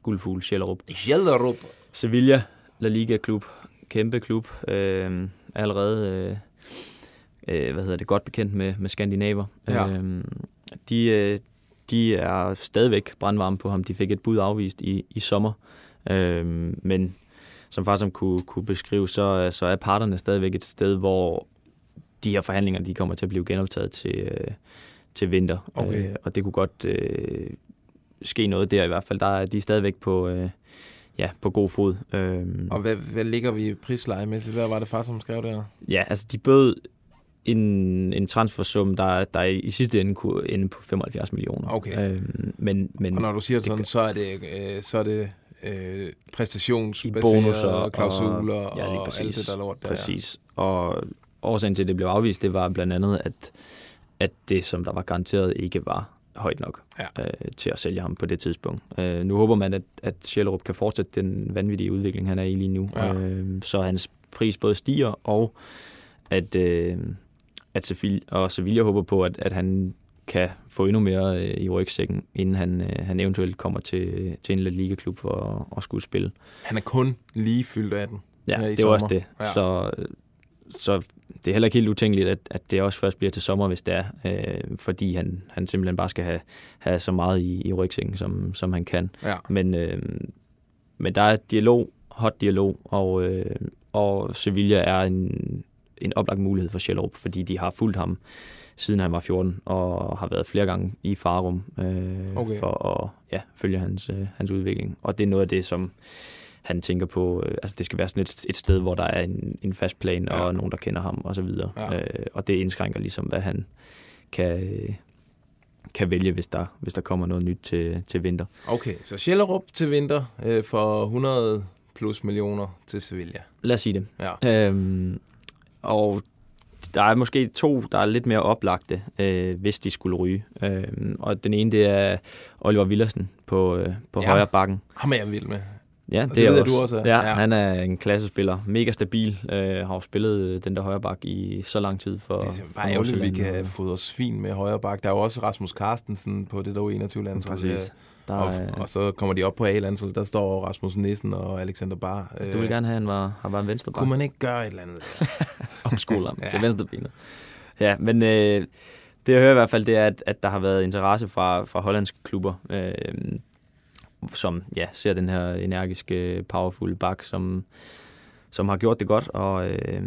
guldfugl Schellerup. Schellerup. Sevilla, La Liga-klub, kæmpe klub, øh, allerede øh, øh, hvad hedder det, godt bekendt med, med skandinaver. Ja. Øh, de, øh, de er stadigvæk brandvarme på ham. De fik et bud afvist i, i sommer. Øh, men som far som kunne, kunne beskrive, så, så er parterne stadigvæk et sted, hvor de her forhandlinger de kommer til at blive genoptaget til, øh, til vinter. Okay. Øh, og det kunne godt øh, ske noget der i hvert fald. Der er de er stadigvæk på, øh, ja, på god fod. Øh, Og hvad, hvad ligger vi prislegemæssigt? Hvad var det far, som skrev der? Ja, altså de bød en, en transfersum, der, der i sidste ende kunne ende på 75 millioner. Okay. Øhm, men, men Og når du siger det sådan, så er det, øh, så er det øh, præstationsbaserede og klausuler og, ja, og præcis, alt det der lort der. Præcis. Og årsagen til, at det blev afvist, det var blandt andet, at, at det, som der var garanteret, ikke var højt nok ja. øh, til at sælge ham på det tidspunkt. Øh, nu håber man, at, at Schellerup kan fortsætte den vanvittige udvikling, han er i lige nu. Ja. Øh, så hans pris både stiger, og at, øh, at Sevilla, og Sevilla håber på, at, at han kan få endnu mere øh, i rygsækken, inden han, øh, han eventuelt kommer til, til en La Liga-klub for at, at skulle spille. Han er kun lige fyldt 18. Ja, det er jo også sommer. det. Ja. Så, så det er heller ikke helt utænkeligt, at, at det også først bliver til sommer, hvis det er, øh, fordi han, han simpelthen bare skal have, have så meget i, i rygsækken, som, som han kan. Ja. Men, øh, men der er dialog, hot dialog, og, øh, og Sevilla er en, en oplagt mulighed for Schellerup, fordi de har fulgt ham siden han var 14, og har været flere gange i Farum øh, Okay. for at ja, følge hans, øh, hans udvikling. Og det er noget af det, som han tænker på, øh, altså det skal være sådan et, et sted, hvor der er en, en fast plan, ja. og nogen, der kender ham, og så videre. Ja. Øh, og det indskrænker ligesom, hvad han kan, øh, kan vælge, hvis der, hvis der kommer noget nyt til, til vinter. Okay, så Schellerup til vinter øh, for 100 plus millioner til Sevilla. Lad os sige det. Ja. Øhm, og der er måske to, der er lidt mere oplagte, øh, hvis de skulle ryge. Øhm, og den ene, det er Oliver Villersen på, øh, på ja. højre bakken. Ham er jeg vild med. Ja, Og det, det er ved også. du også er. Ja, Ja. han er en klassespiller. Mega stabil. Øh, har jo spillet øh, den der højre bak i så lang tid for Det er bare ærgerligt, at vi kan og- fodre svin med højre bak. Der er jo også Rasmus Carstensen på det der U21-landshold. Præcis. Der Og, er- og så kommer de op på A-landshold. Der står Rasmus Nissen og Alexander Bar. Du vil gerne have, at han var, han var en venstre bak. Kunne man ikke gøre et eller andet? omskole ham ja. til venstrebenet. Ja, men øh, det jeg hører i hvert fald, det er, at, at der har været interesse fra, fra hollandske klubber, øh, som ja, ser den her energiske, powerful bak, som, som har gjort det godt, og, øh,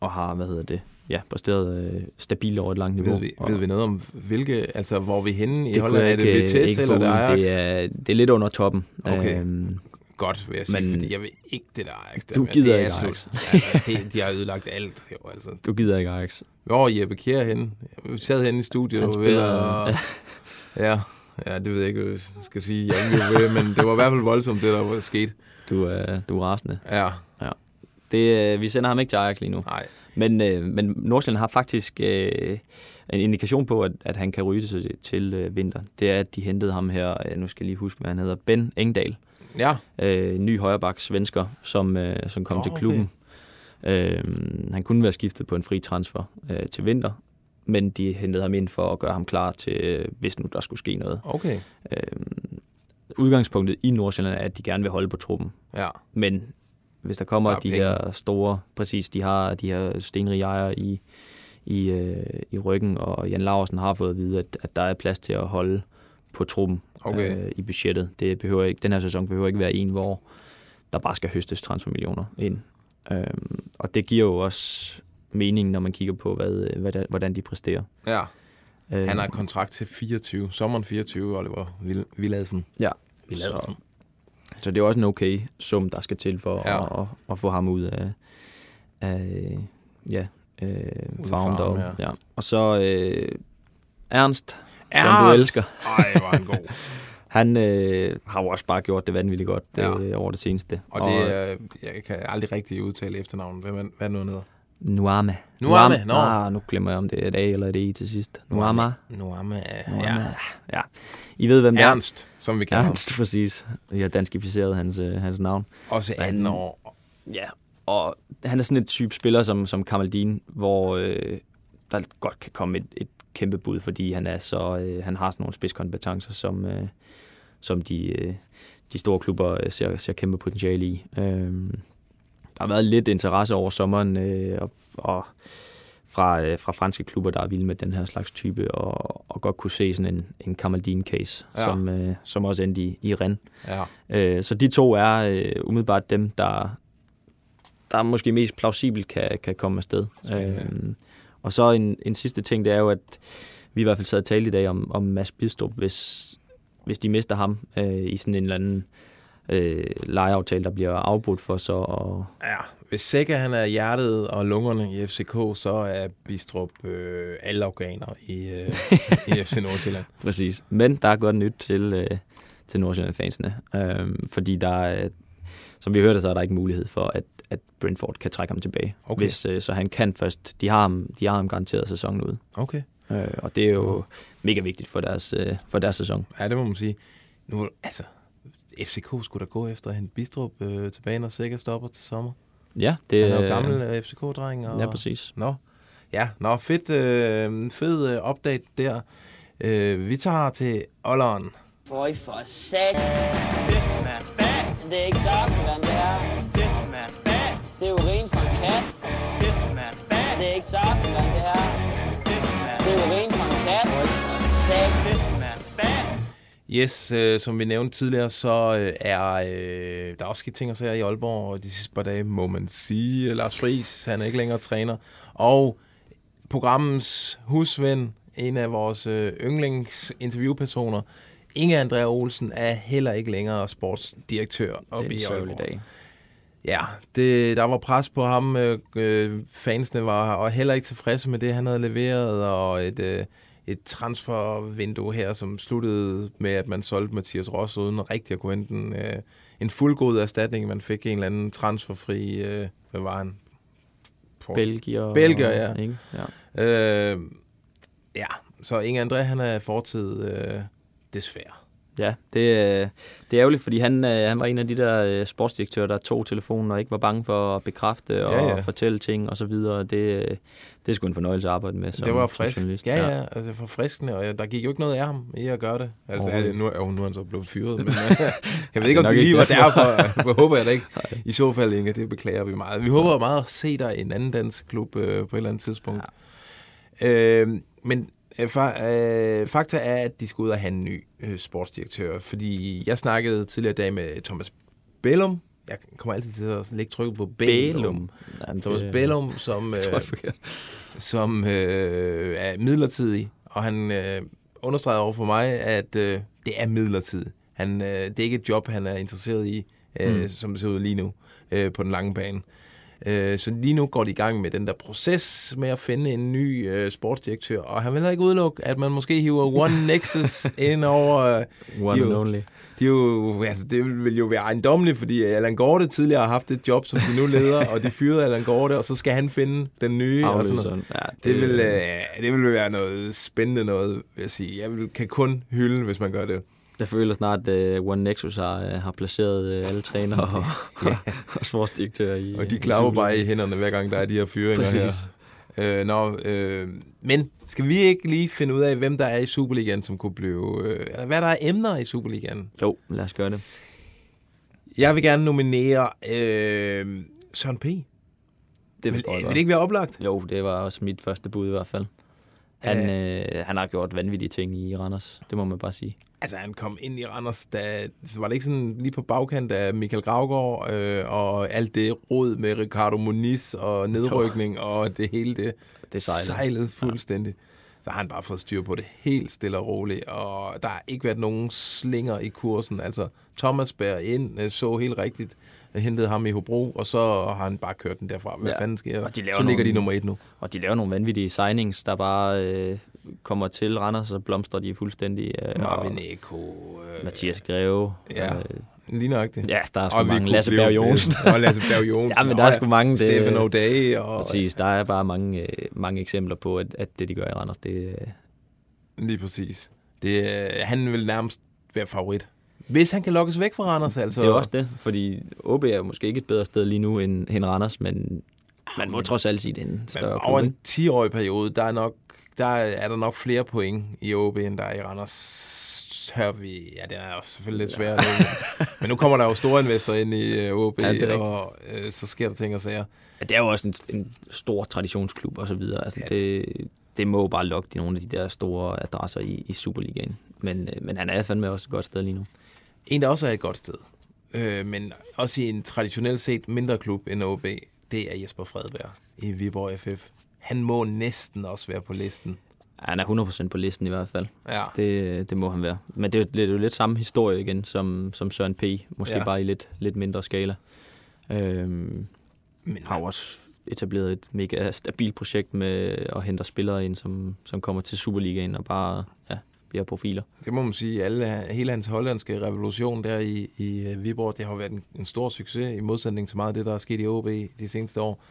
og har, hvad hedder det, ja, præsteret øh, stabilt over et langt niveau. Ved vi, og, ved vi noget om, hvilke, altså hvor er vi henne i Holland? Er det Vitesse eller det. Ajax? Det er, det er lidt under toppen. Okay. Øhm, Godt, vil jeg sige, men- fordi jeg vil ikke det der Ajax. Der, Du gider det ikke slut. Ajax. altså, det, de har ødelagt alt. Jo, altså. Du gider ikke Ajax. Hvor er Jeppe Kjær henne? Vi sad henne i studiet og ved spiller- at- Ja, ja, det ved jeg ikke, hvad jeg skal sige. Jeg ved, men det var i hvert fald voldsomt, det der var sket. Du er, du er rasende. Ja. ja. Det, øh, vi sender ham ikke til Ajax lige nu. Nej. Men, øh, men Nordsjælland har faktisk øh, en indikation på, at, at han kan ryge til, til øh, vinter. Det er, at de hentede ham her, øh, nu skal jeg lige huske, hvad han hedder, Ben Engdahl. Ja. Øh, ny højreback svensker, som, øh, som kom oh, til okay. klubben. Øh, han kunne være skiftet på en fri transfer øh, til vinter, men de hentede ham ind for at gøre ham klar til, hvis nu der skulle ske noget. Okay. Øh, udgangspunktet i Nordsjælland er, at de gerne vil holde på truppen. Ja. Men hvis der kommer Der er de penge. her store, præcis, de har de her stenrige ejere i, i, øh, i ryggen, og Jan Larsen har fået at vide, at, at der er plads til at holde på truppen Okay. øh, i budgettet. Det behøver ikke, den her sæson behøver ikke være en, hvor der bare skal høstes transfermillioner ind. Øhm, og det giver jo også mening, når man kigger på, hvad, hvad der, hvordan de præsterer. Ja. Øh, Han har kontrakt til 24, sommeren 24, Oliver Vil- Villadsen. Ja. Villadsen. Så, så det er også en okay sum, der skal til for Ja. at, at, få ham ud af, af ja, øh, farven deroppe. ja. Ja. Og så øh, Ernst, som du Ernst! elsker. Ej, hvor er han god. han øh, har jo også bare gjort det vanvittigt godt Ja. øh, over det seneste. Og det er, jeg kan aldrig rigtig udtale efternavnet. Hvad, hvad er det nu, han hedder? Nuame. Nuame, nå. Ah, nu glemmer jeg, om det er et A eller et E til sidst. Nuama. Nuame, ja. Nuama. Ja. I ved, hvem det er. Ernst, som vi kalder ham. Ernst, præcis. Jeg har danskificeret hans, øh, hans navn. Også 18 år. Ja, og han er sådan et type spiller som, som Kamaldin, hvor øh, der godt kan komme et, et kæmpe bud, fordi han er så øh, han har sådan nogle spidskompetencer, som, øh, som de, øh, de store klubber øh, ser, ser kæmpe potentiale i. Øh, der har været lidt interesse over sommeren, øh, og, og fra, øh, fra franske klubber, der er vilde med den her slags type, og, og godt kunne se sådan en, en Kamaldin-case, Ja. som, øh, som også endte i, i Rennes. Ja. Øh, så de to er øh, umiddelbart dem, der, der måske mest plausibelt kan, kan komme afsted. Øh, og så en, en sidste ting, det er jo, at vi i hvert fald sad og talte i dag om, om Mads Bidstrup, hvis, hvis de mister ham øh, i sådan en eller anden øh, lejeaftale, der bliver afbrudt for så og Ja, hvis Sækker han er hjertet og lungerne i FCK, så er Bistrup øh, alle organer i, øh, i FC Nordsjælland. Præcis. Men der er godt nyt til, øh, til Nordsjælland-fansene. Øh, fordi der er, som vi hørte, så er der ikke mulighed for, at, at Brentford kan trække ham tilbage. Okay. Hvis, øh, så han kan først. De har ham, de har ham garanteret sæsonen ud. Okay. Øh, og det er jo mega vigtigt for deres, øh, for deres sæson. Ja, det må man sige. Nu, altså, FCK skulle da gå efter at hente Bistrup øh, tilbage, når Sækker stopper til sommer. Ja, det Han er jo gammel øh, FCK-dreng. Og... Ja, præcis. Nå, ja, nå, fedt, øh, fed øh, update der. Øh, vi tager til Olleren. Føj for sat. Det er ikke saftevand, det her. Det er urin fra en kat. Det er ikke saftevand, det her. Yes, øh, som vi nævnte tidligere, så øh, er øh, der er også sket ting og sager i Aalborg de sidste par dage, må man sige. Lars Friis, han er ikke længere træner. Og programmets husven, en af vores øh, yndlingsinterviewpersoner, Inge Andrea Olsen, er heller ikke længere sportsdirektør oppe Det i Aalborg. dag. Ja, det, der var pres på ham. Øh, øh, fansene var og heller ikke tilfredse med det, han havde leveret, og et, øh, et transfervindue her, som sluttede med, at man solgte Mathias Ross uden rigtig at kunne hente en, øh, en fuldgod erstatning. Man fik en eller anden transferfri, øh, hvad var han? Port- Belgier. Belgier, ja. Ikke? Ja. Øh, ja, så Inge André, han er fortid øh, desværre. Ja, det, øh, det er ærgerligt, fordi han, øh, han var en af de der øh, sportsdirektører, der tog telefonen og ikke var bange for at bekræfte og Ja, ja. fortælle ting og så videre. Det, øh, det er sgu en fornøjelse at arbejde med som, det var frisk. journalist. Ja, ja, altså forfriskende, og ja, der gik jo ikke noget af ham i at gøre det. Altså, er det, nu, er, nu er han så blevet fyret, men jeg ved ikke, om det lige var derfor. derfor. Jeg håber jeg da ikke. I så fald, Inge, det beklager vi meget. Vi håber meget at se dig i en anden dansk klub øh, på et eller andet tidspunkt. Ja. Øh, men øh, øh, fakta er, at de skal ud og have en ny øh, sportsdirektør, fordi jeg snakkede tidligere i dag med Thomas Bellum. Jeg kommer altid til at lægge trykket på Bellum. Bellum. Det- Thomas Bellum, som, er øh, som øh, er midlertidig, og han øh, understreger over for mig, at øh, det er midlertidigt. Han, øh, det er ikke et job, han er interesseret i, øh. Mm. som det ser ud lige nu, øh, på den lange bane. Øh, så lige nu går de i gang med den der proces med at finde en ny øh, sportsdirektør, og han vil heller ikke udelukke, at man måske hiver One Nexus ind over... Øh, One and only. De jo, altså, det vil jo være ejendommeligt, fordi Allan Gorte tidligere har haft et job, som de nu leder, og de fyrede Allan Gorte, og så skal han finde den nye. Og sådan noget. Ja, det, det- vil, øh, det vil være noget spændende noget, vil jeg sige. Jeg vil, kan kun hylde, hvis man gør det. Jeg føler snart, at uh, One Nexus har, uh, har placeret uh, alle trænere og, ja. og sportsdirektører i Og de klapper bare i hænderne, hver gang der er de her fyringer Præcis. her. Øh, nå, øh, men skal vi ikke lige finde ud af, hvem der er i Superligaen, som kunne blive... Eller hvad der er emner i Superligaen? Jo, lad os gøre det. Jeg vil gerne nominere øh, Søren P. Det forstår jeg vil, godt. vil det ikke være oplagt? Jo, det var også mit første bud i hvert fald. Han, øh, han har gjort vanvittige ting i Randers, det må man bare sige. Altså, han kom ind i Randers, da, så var det ikke sådan lige på bagkant af Michael Gravgaard, øh, og alt det rod med Ricardo Moniz og nedrykning, og det hele det, Det sejlede. sejlede fuldstændig. Ja. der har han bare fået styr på det helt stille og roligt, og der har ikke været nogen slinger i kursen. Altså, Thomas bærer ind, øh, så helt rigtigt, hentede ham i Hobro, og så har han bare kørt den derfra. Hvad ja. fanden sker der? De Så ligger nogle- de nummer et nu. Og de laver nogle vanvittige signings, der bare øh, kommer til Randers, så blomstrer de fuldstændig. Øh, Marvin Eko. Øh, Mathias Greve. Ja, øh, lige nøjagtigt. Ja, der er sgu Og mange. Lasse Berg. Jonsen. Og Lasse Berg Jonsen. ja, men der er sgu mange. Det, Stefan O'Day og- Præcis, der er bare mange, øh, mange eksempler på, at, at det, de gør i Randers, det, øh, Lige præcis. Det, øh, han vil nærmest være favorit. Hvis han kan lokkes væk fra Randers, altså. det er også det. Fordi OB er måske ikke et bedre sted lige nu end, end Randers, men man må trods alt sige, det er en større Men over en 10-årig periode, der er, nok, der er der nok flere point i OB, end der er i Randers. Hør vi, ja, det er jo selvfølgelig lidt svært. Ja. Men nu kommer der jo store investorer ind i uh, OB, Ja, det og uh, så sker der ting og sager. Ja, det er jo også en, en stor traditionsklub og så videre. Altså, det, det må jo bare lokke de nogle af de der store adresser i, i Superligaen. Men, øh, men han er fandme også et godt sted lige nu. En, der også er et godt sted, øh, men også i en traditionelt set mindre klub end OB, det er Jesper Fredberg i Viborg FF. Han må næsten også være på listen. Ja, han er 100% på listen i hvert fald. Ja. Det, det må han være. Men det er, jo- det er jo lidt samme historie igen som, som Søren P. Måske Ja. bare i lidt, lidt mindre skala. Øhm, Men har jo også etableret et mega stabilt projekt med at hente spillere ind, som, som kommer til Superligaen og bare ja, bliver profiler. Det må man sige. Alle, hele hans hollandske revolution der i, i øh, Viborg, det har været en, en stor succes i modsætning til meget af det, der er sket i OB de seneste år.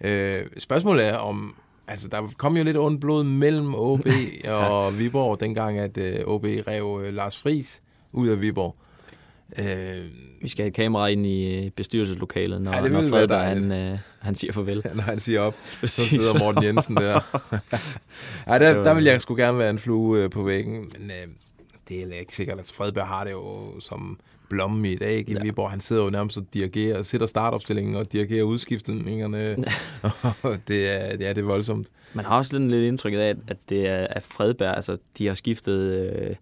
Øh, spørgsmålet er om, altså der kom jo lidt ondt blod mellem OB og Viborg, dengang at øh, OB rev øh, Lars Friis ud af Viborg. Øh, Vi skal have et kamera ind i øh, bestyrelseslokalet, når, Ja, ja, det når dejligt. han, øh, han siger farvel. når han siger op, så sidder Morten Jensen der. ja, der, der vil jeg sgu gerne være en flue øh, på væggen, men øh, det er ikke sikkert, at Fredberg har det jo som blomme i dag ikke? i Viborg. Han sidder jo nærmest og dirigerer, sætter startopstillingen og dirigerer udskiftningerne. Det, er, det er det voldsomt. Man har også lidt, lidt indtrykket af, at det er at Fredberg, altså de har skiftet øh,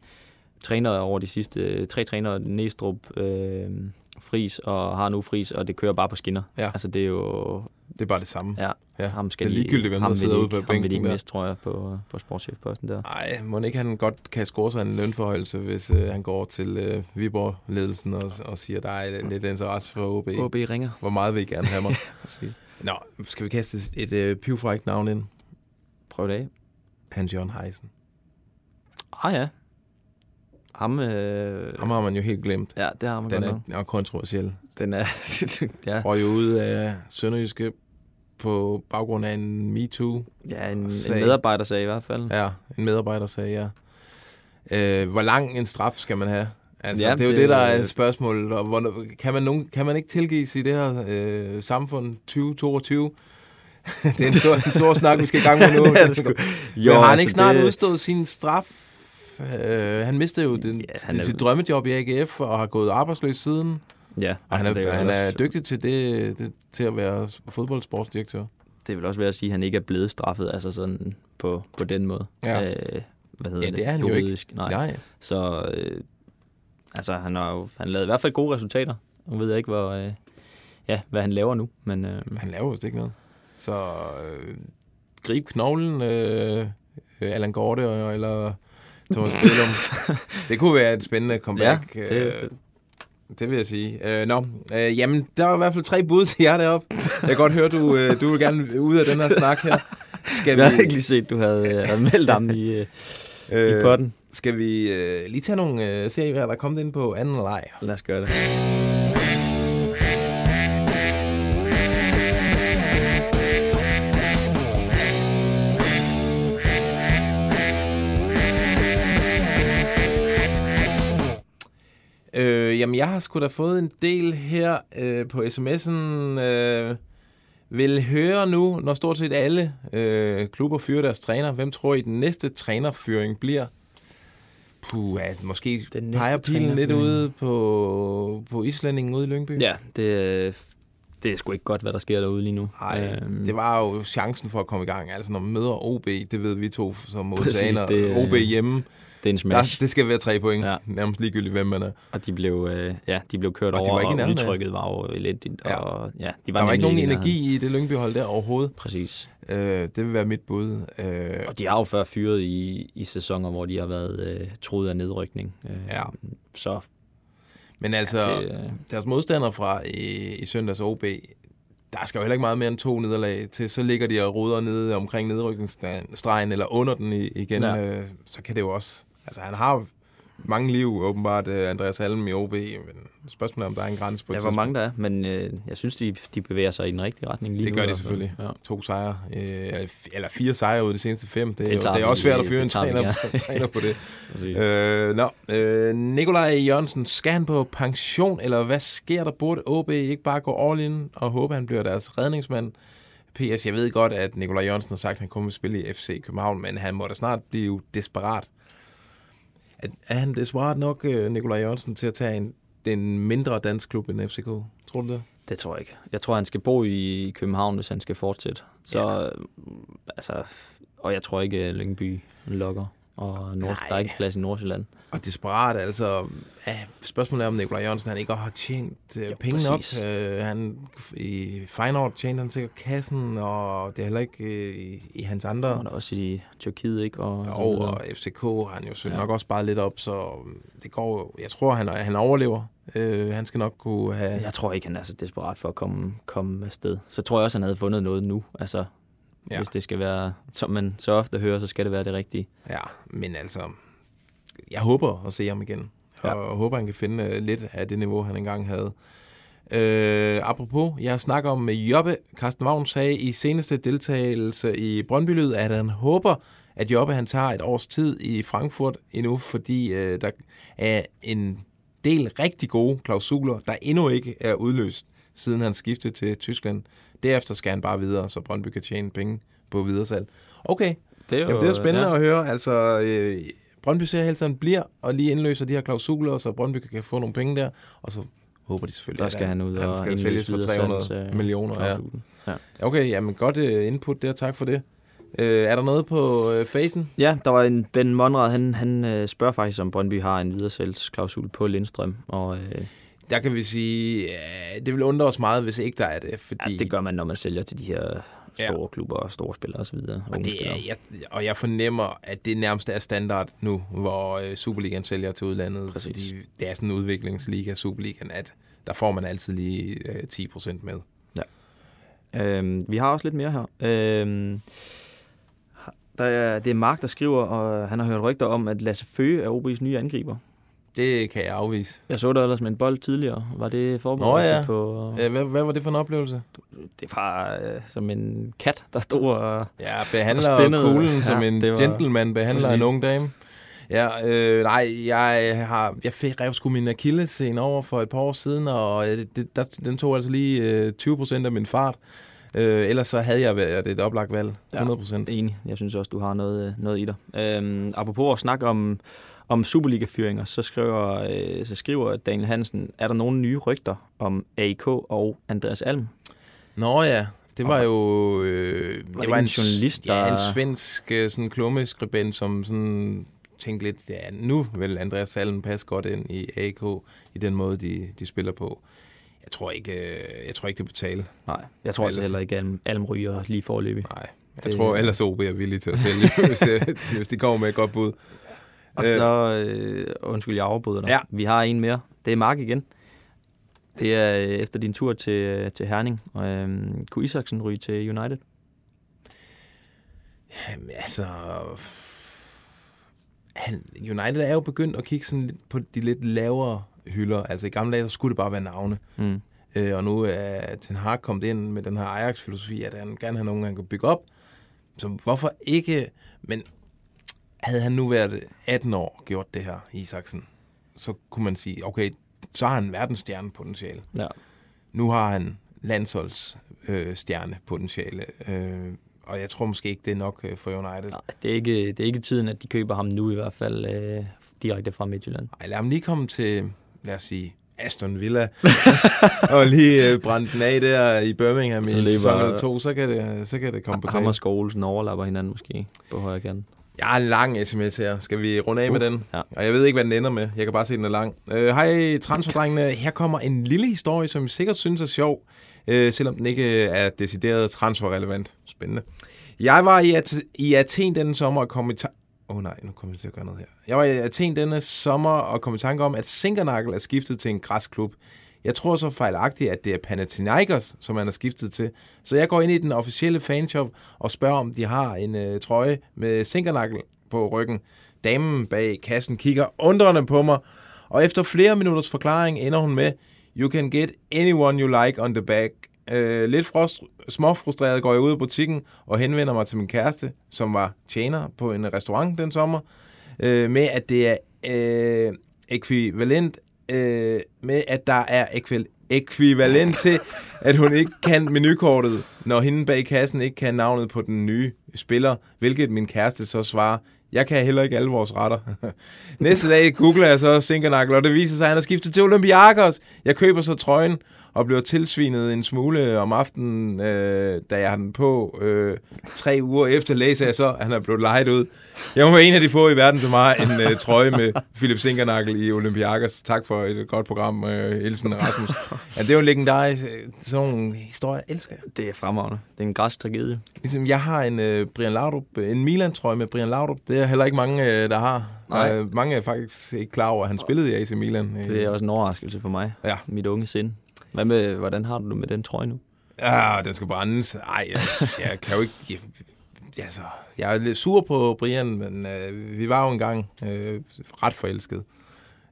trænere over de sidste, tre trænere, Næstrup, øh, Fris og har nu Fris, og det kører bare på skinner. Ja. Altså det er jo... Det er bare det samme. Ja, Ja, ham skal det er ligegyldigt, hvem ham der vil sidder de ude på Ham vil de bænken ikke miste, tror jeg, på, på sportschefposten der. Nej, må ikke han godt kan score sig en lønforhøjelse, hvis øh, han går til øh, Viborg-ledelsen og, og siger, der er lidt interesse for OB. OB ringer. Hvor meget vil I gerne have mig? Nå, skal vi kaste et øh, pivfrækt navn ind? Prøv det af. Hans Jørgen Heisen. Ah ja. Ham, øh... Ham har man jo helt glemt. Ja, det har man Den er, er kontroversiel. Den er... ja. Og jo ude af Sønderjyske på baggrund af en MeToo. Ja, en, en sag. medarbejdersag i hvert fald. Ja, en medarbejder sagde, ja. Øh, hvor lang en straf skal man have? Altså, Ja, det er jo det- det, der er spørgsmålet. Og hvornår, kan, man nogen, kan man ikke tilgives i det her øh, samfund 2022? det er en stor, en stor snak, vi skal i gang med nu. Det er det sgu. Men Jo, har han altså, ikke snart det- udstået sin straf? Øh, han mistede jo den, ja, han er- sit drømmejob i AGF og har gået arbejdsløs siden. Ja, og han, altså, det er er, jo han er også- dygtig til det, det, til at være fodboldsportsdirektør. Det vil også være at sige, at han ikke er blevet straffet, altså sådan på, på den måde. Ja. Øh, hvad hedder Ja, det? det er han jo ikke. Juridisk. Nej. Nej. Så øh, altså, han har jo han lavede i hvert fald gode resultater. Nu ved jeg ikke, hvor, øh, ja, hvad han laver nu. Men, øh, Han laver vist ikke noget. Så øh, grib knoglen, øh, øh, Allan Gorte eller Thomas Billum. det kunne være et spændende comeback. Ja, det... Øh, det vil jeg sige. Øh, nå, øh, jamen, der var i hvert fald tre bud til jer deroppe. Jeg kan godt høre, du, øh, du vil gerne ud af den her snak her. Skal jeg havde ikke lige set, du havde, øh, meldt ham i, øh, i potten. Skal vi øh, lige tage nogle øh, serier, der er kommet ind på anden leg? Lad os gøre det. Øh, jamen, jeg har sgu da fået en del her øh, på sms'en. Øh, vil høre nu, når stort set alle øh, klubber fyrer deres træner. Hvem tror I, den næste trænerfyring bliver? Puh, ja, måske Den peger pilen lidt ude på, på islændingen ude i Lyngby. Ja, det, det er sgu ikke godt, hvad der sker derude lige nu. Nej, Øhm, det var jo chancen for at komme i gang. Altså, når man møder OB, det ved vi to som Præcis, modtager, det- OB hjemme, det er en smash. Der, det skal være tre point. Ja. Nærmest ligegyldigt, hvem man er. Og de blev, øh, ja, de blev kørt Og de over, var ikke og udtrykket var jo elendigt. Ja. Og, ja, de var der var ikke nogen energi i det Lyngby-hold der overhovedet. Præcis. Øh, det vil være mit bud. Øh, Og de har jo før fyret i, i sæsoner, hvor de har været øh, troet af nedrykning. Øh, Ja. Så Men altså, Ja, det, øh, deres modstandere fra i, i søndags OB, der skal jo heller ikke meget mere end to nederlag til. Så ligger de og ruder nede omkring nedrykningsstregen, eller under den igen. Ja. Øh, så kan det jo også... Altså, han har jo mange liv, åbenbart, øh, Andreas Halm i OB, men spørgsmålet er, om der er en grænse på ja, hvor mange der er, men øh, jeg synes, de, de bevæger sig i den rigtige retning lige Det nu. gør i de selvfølgelig. Ja. To sejre, øh, eller fire sejre ud af de seneste fem. Det, Det er, jo, tager det er også svært at fyre det en træner, gerne. træner på det. Øh, nå, øh, Nikolaj Jørgensen, skal han på pension, eller hvad sker der? Burde OB ikke bare gå all in og håbe, han bliver deres redningsmand? PS, jeg ved godt, at Nikolaj Jørgensen har sagt, at han kommer til at spille i FC København, men han må da snart blive desperat. Er, er han desperat nok, øh, Nikolaj Jørgensen, til at tage en, den mindre dansk klub end FCK? Tror du det? Det tror jeg ikke. Jeg tror, han skal bo i København, hvis han skal fortsætte. Så, ja. altså, og jeg tror ikke, at Lyngby lokker. Og Nord, der er ikke plads i Nordsjælland. Og desperat, altså... Ja, spørgsmålet er, om Nikolaj Jørgensen han ikke har tjent øh, penge præcis. nok. Øh, han, I Feyenoord tjente han sikkert kassen, og det er heller ikke øh, i, i hans andre... Og der også i Tyrkiet, ikke? Og, så Og, og FCK har han jo Ja. nok også sparet lidt op, så det går jo... Jeg tror, han, han overlever. Øh, han skal nok kunne have... Jeg tror ikke, han er så desperat for at komme, komme afsted. Så tror jeg også, han havde fundet noget nu. Altså, Ja. hvis det skal være, som man så ofte hører, så skal det være det rigtige. Ja, men altså... Jeg håber at se ham igen. Ja. Og håber, han kan finde øh, lidt af det niveau, han engang havde. Øh, apropos, jeg snakker om Jobbe. Carsten Vagn sagde i seneste deltagelse i Brøndby at han håber, at Jobbe han tager et års tid i Frankfurt endnu, fordi øh, der er en del rigtig gode klausuler, der endnu ikke er udløst, siden han skiftede til Tyskland. Derefter skal han bare videre, så Brøndby kan tjene penge på videresalg. Okay, Det er jo, Jamen, det er spændende ja. at høre. Altså, øh, Brøndby ser helt sådan bliver, og lige indløser de her klausuler, så Brøndby kan få nogle penge der, og så håber de selvfølgelig, Der at skal han ud og skal sælges for 300 videresalgs, øh, millioner. Ja. klausulen. Ja. Okay, jamen godt øh, input der, tak for det. Øh, er der noget på øh, facen? Ja, der var en Ben Monrad, han, han øh, spørger faktisk, om Brøndby har en videresalgsklausul på Lindstrøm. Og, øh, Der kan vi sige, ja, det vil undre os meget, hvis ikke der er det, fordi... ja, det gør man, når man sælger til de her Ja. store ja. klubber og store spillere osv. Og, det er, jeg, og jeg fornemmer, at det nærmest er standard nu, hvor øh, Superligaen sælger til udlandet. Præcis. Fordi det er sådan en udviklingsliga, Superligaen, at der får man altid lige øh, 10% med. Øhm, vi har også lidt mere her. Øhm, der er, det er Mark, der skriver, og han har hørt rygter om, at Lasse Føge er OB's nye angriber. Det kan jeg afvise. Jeg så dig ellers med en bold tidligere. Var det Nå forberedelse ja. på... Øh, hvad, hvad var det for en oplevelse? Det var øh, som en kat, der stod og Ja, behandler og spændede. kuglen Ja, som en var- gentleman behandler Præcis. en ung dame. Ja, øh, nej, jeg har jeg fik rev sgu min akillescene over for et par år siden, og øh, det, der, den tog altså lige øh, 20% af min fart. Øh, ellers så havde jeg været et oplagt valg. 100%. Ja, enig. Jeg synes også, du har noget, øh, noget i dig. Øhm, apropos at snakke om, om Superliga-fyringer, så skriver, øh, så skriver Daniel Hansen, er der nogle nye rygter om AIK og Andreas Alm? Nå ja, det var jo... Øh, det, det var en en journalist, Ja, der- en svensk øh, sådan klummeskribent, som sådan tænkte lidt, ja, nu vil Andreas Salm passe godt ind i AK i den måde, de, de spiller på. Jeg tror ikke, øh, jeg tror ikke det betaler. Nej, jeg tror altså Ellers- heller ikke, at Alm, Alm ryger lige forløbig. Nej, jeg Det- tror ellers OB er villige til at sælge, hvis, øh, hvis de kommer med et godt bud. Og så, øh, undskyld, jeg afbryder dig. Ja. Vi har en mere. Det er Mark igen. Det er øh, efter din tur til, øh, til Herning. Og, øh, kunne Isaksen ryge til United? Jamen, altså... Han, United er jo begyndt at kigge sådan lidt på de lidt lavere hylder. Altså i gamle dage, så skulle det bare være navne. Mm. Øh, og nu er Ten Hag kommet ind med den her Ajax-filosofi, at han gerne har nogen, han kan bygge op. Så hvorfor ikke... Men havde han nu været 18 år gjort det her, Isaksen, så kunne man sige, okay, så har han verdensstjerne potentiale. Ja. Nu har han landsholdsstjerne øh, stjerne potentiale. Øh, og jeg tror måske ikke, det er nok øh, for United. Nej, det er, ikke, det er ikke tiden, at de køber ham nu i hvert fald øh, direkte fra Midtjylland. Ej, lad ham lige komme til, lad os sige, Aston Villa, og lige øh, brænde den af der i Birmingham i Så en løber- sæson eller to, så kan det, så kan det komme på Ham tale. og Skålsen overlapper hinanden måske på højre kant. Jeg har en lang sms her. Skal vi runde af med Uh, den? ja. Og jeg ved ikke, hvad den ender med. Jeg kan bare se, at den er lang. Øh, Hej, transferdrengene. Her kommer en lille historie, som I sikkert synes er sjov, øh, selvom den ikke er decideret transferrelevant. Spændende. Jeg var i, At- i Athen denne sommer og kom i ta- Åh oh, nej, nu kommer jeg til at gøre noget her. Jeg var i Athen denne sommer og kom i tanke om, at Sinkernakkel er skiftet til en græsklub. Jeg tror så fejlagtigt, at det er Panathinaikos, som han har skiftet til. Så jeg går ind i den officielle fanshop og spørger, om de har en øh, trøje med Sinkernakkel på ryggen. Damen bag kassen kigger undrende på mig, og efter flere minutters forklaring ender hun med, You can get anyone you like on the back. Øh, lidt frost, småfrustreret går jeg ud af butikken og henvender mig til min kæreste, som var tjener på en restaurant den sommer, øh, med at det er øh, ekvivalent øh, med at der er ekvivalent ekvivalent til, at hun ikke kan menukortet, når hende bag kassen ikke kan navnet på den nye spiller, hvilket min kæreste så svarer, jeg kan heller ikke alle vores retter. Næste dag googler jeg så Sinkernakkel, og det viser sig, at han har skiftet til Olympiakos. Jeg køber så trøjen og bliver tilsvinet en smule om aftenen, øh, da jeg har den på. Øh, tre uger efter læser jeg så, at han er blevet lejet ud. Jeg må være en af de få i verden, som har en øh, trøje med Philip Sinkernakkel i Olympiakos. Tak for et godt program, øh, Elsen Rasmus. Ja, det er jo legendarisk. øh, Sådan nogle historier elsker jeg. Det er fremragende. Det er en græsk tragedie. Ligesom jeg har en øh, Brian Laudrup, en Milan-trøje med Brian Laudrup. Det er heller ikke mange, øh, der har. Nej. Øh, mange er faktisk ikke klar over, at han spillede i AC Milan. Øh, Det er også en overraskelse for mig. Ja. Mit unge sind. Hvad med, hvordan har du det med den trøje nu? Ja, den skal brændes. Ej, jeg, jeg kan jo ikke... Jeg, altså, jeg er lidt sur på Brian, men øh, vi var jo engang øh, ret forelskede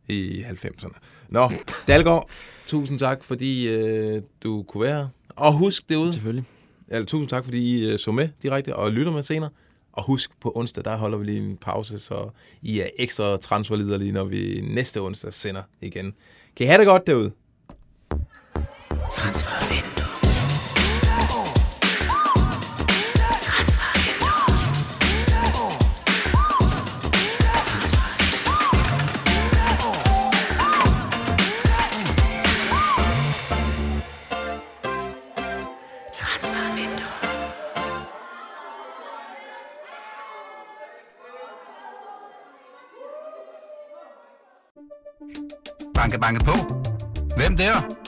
i 90'erne. Nå, Dalgaard, tusind tak, fordi øh, du kunne være. Og husk derude... Selvfølgelig. Eller, tusind tak, fordi I øh, så med direkte og lytter med senere. Og husk, på onsdag, der holder vi lige en pause, så I er ekstra transferliderlige, når vi næste onsdag sender igen. Kan I have det godt derude? Transfervindue. Transfervindue. Banke, banke på. Hvem der?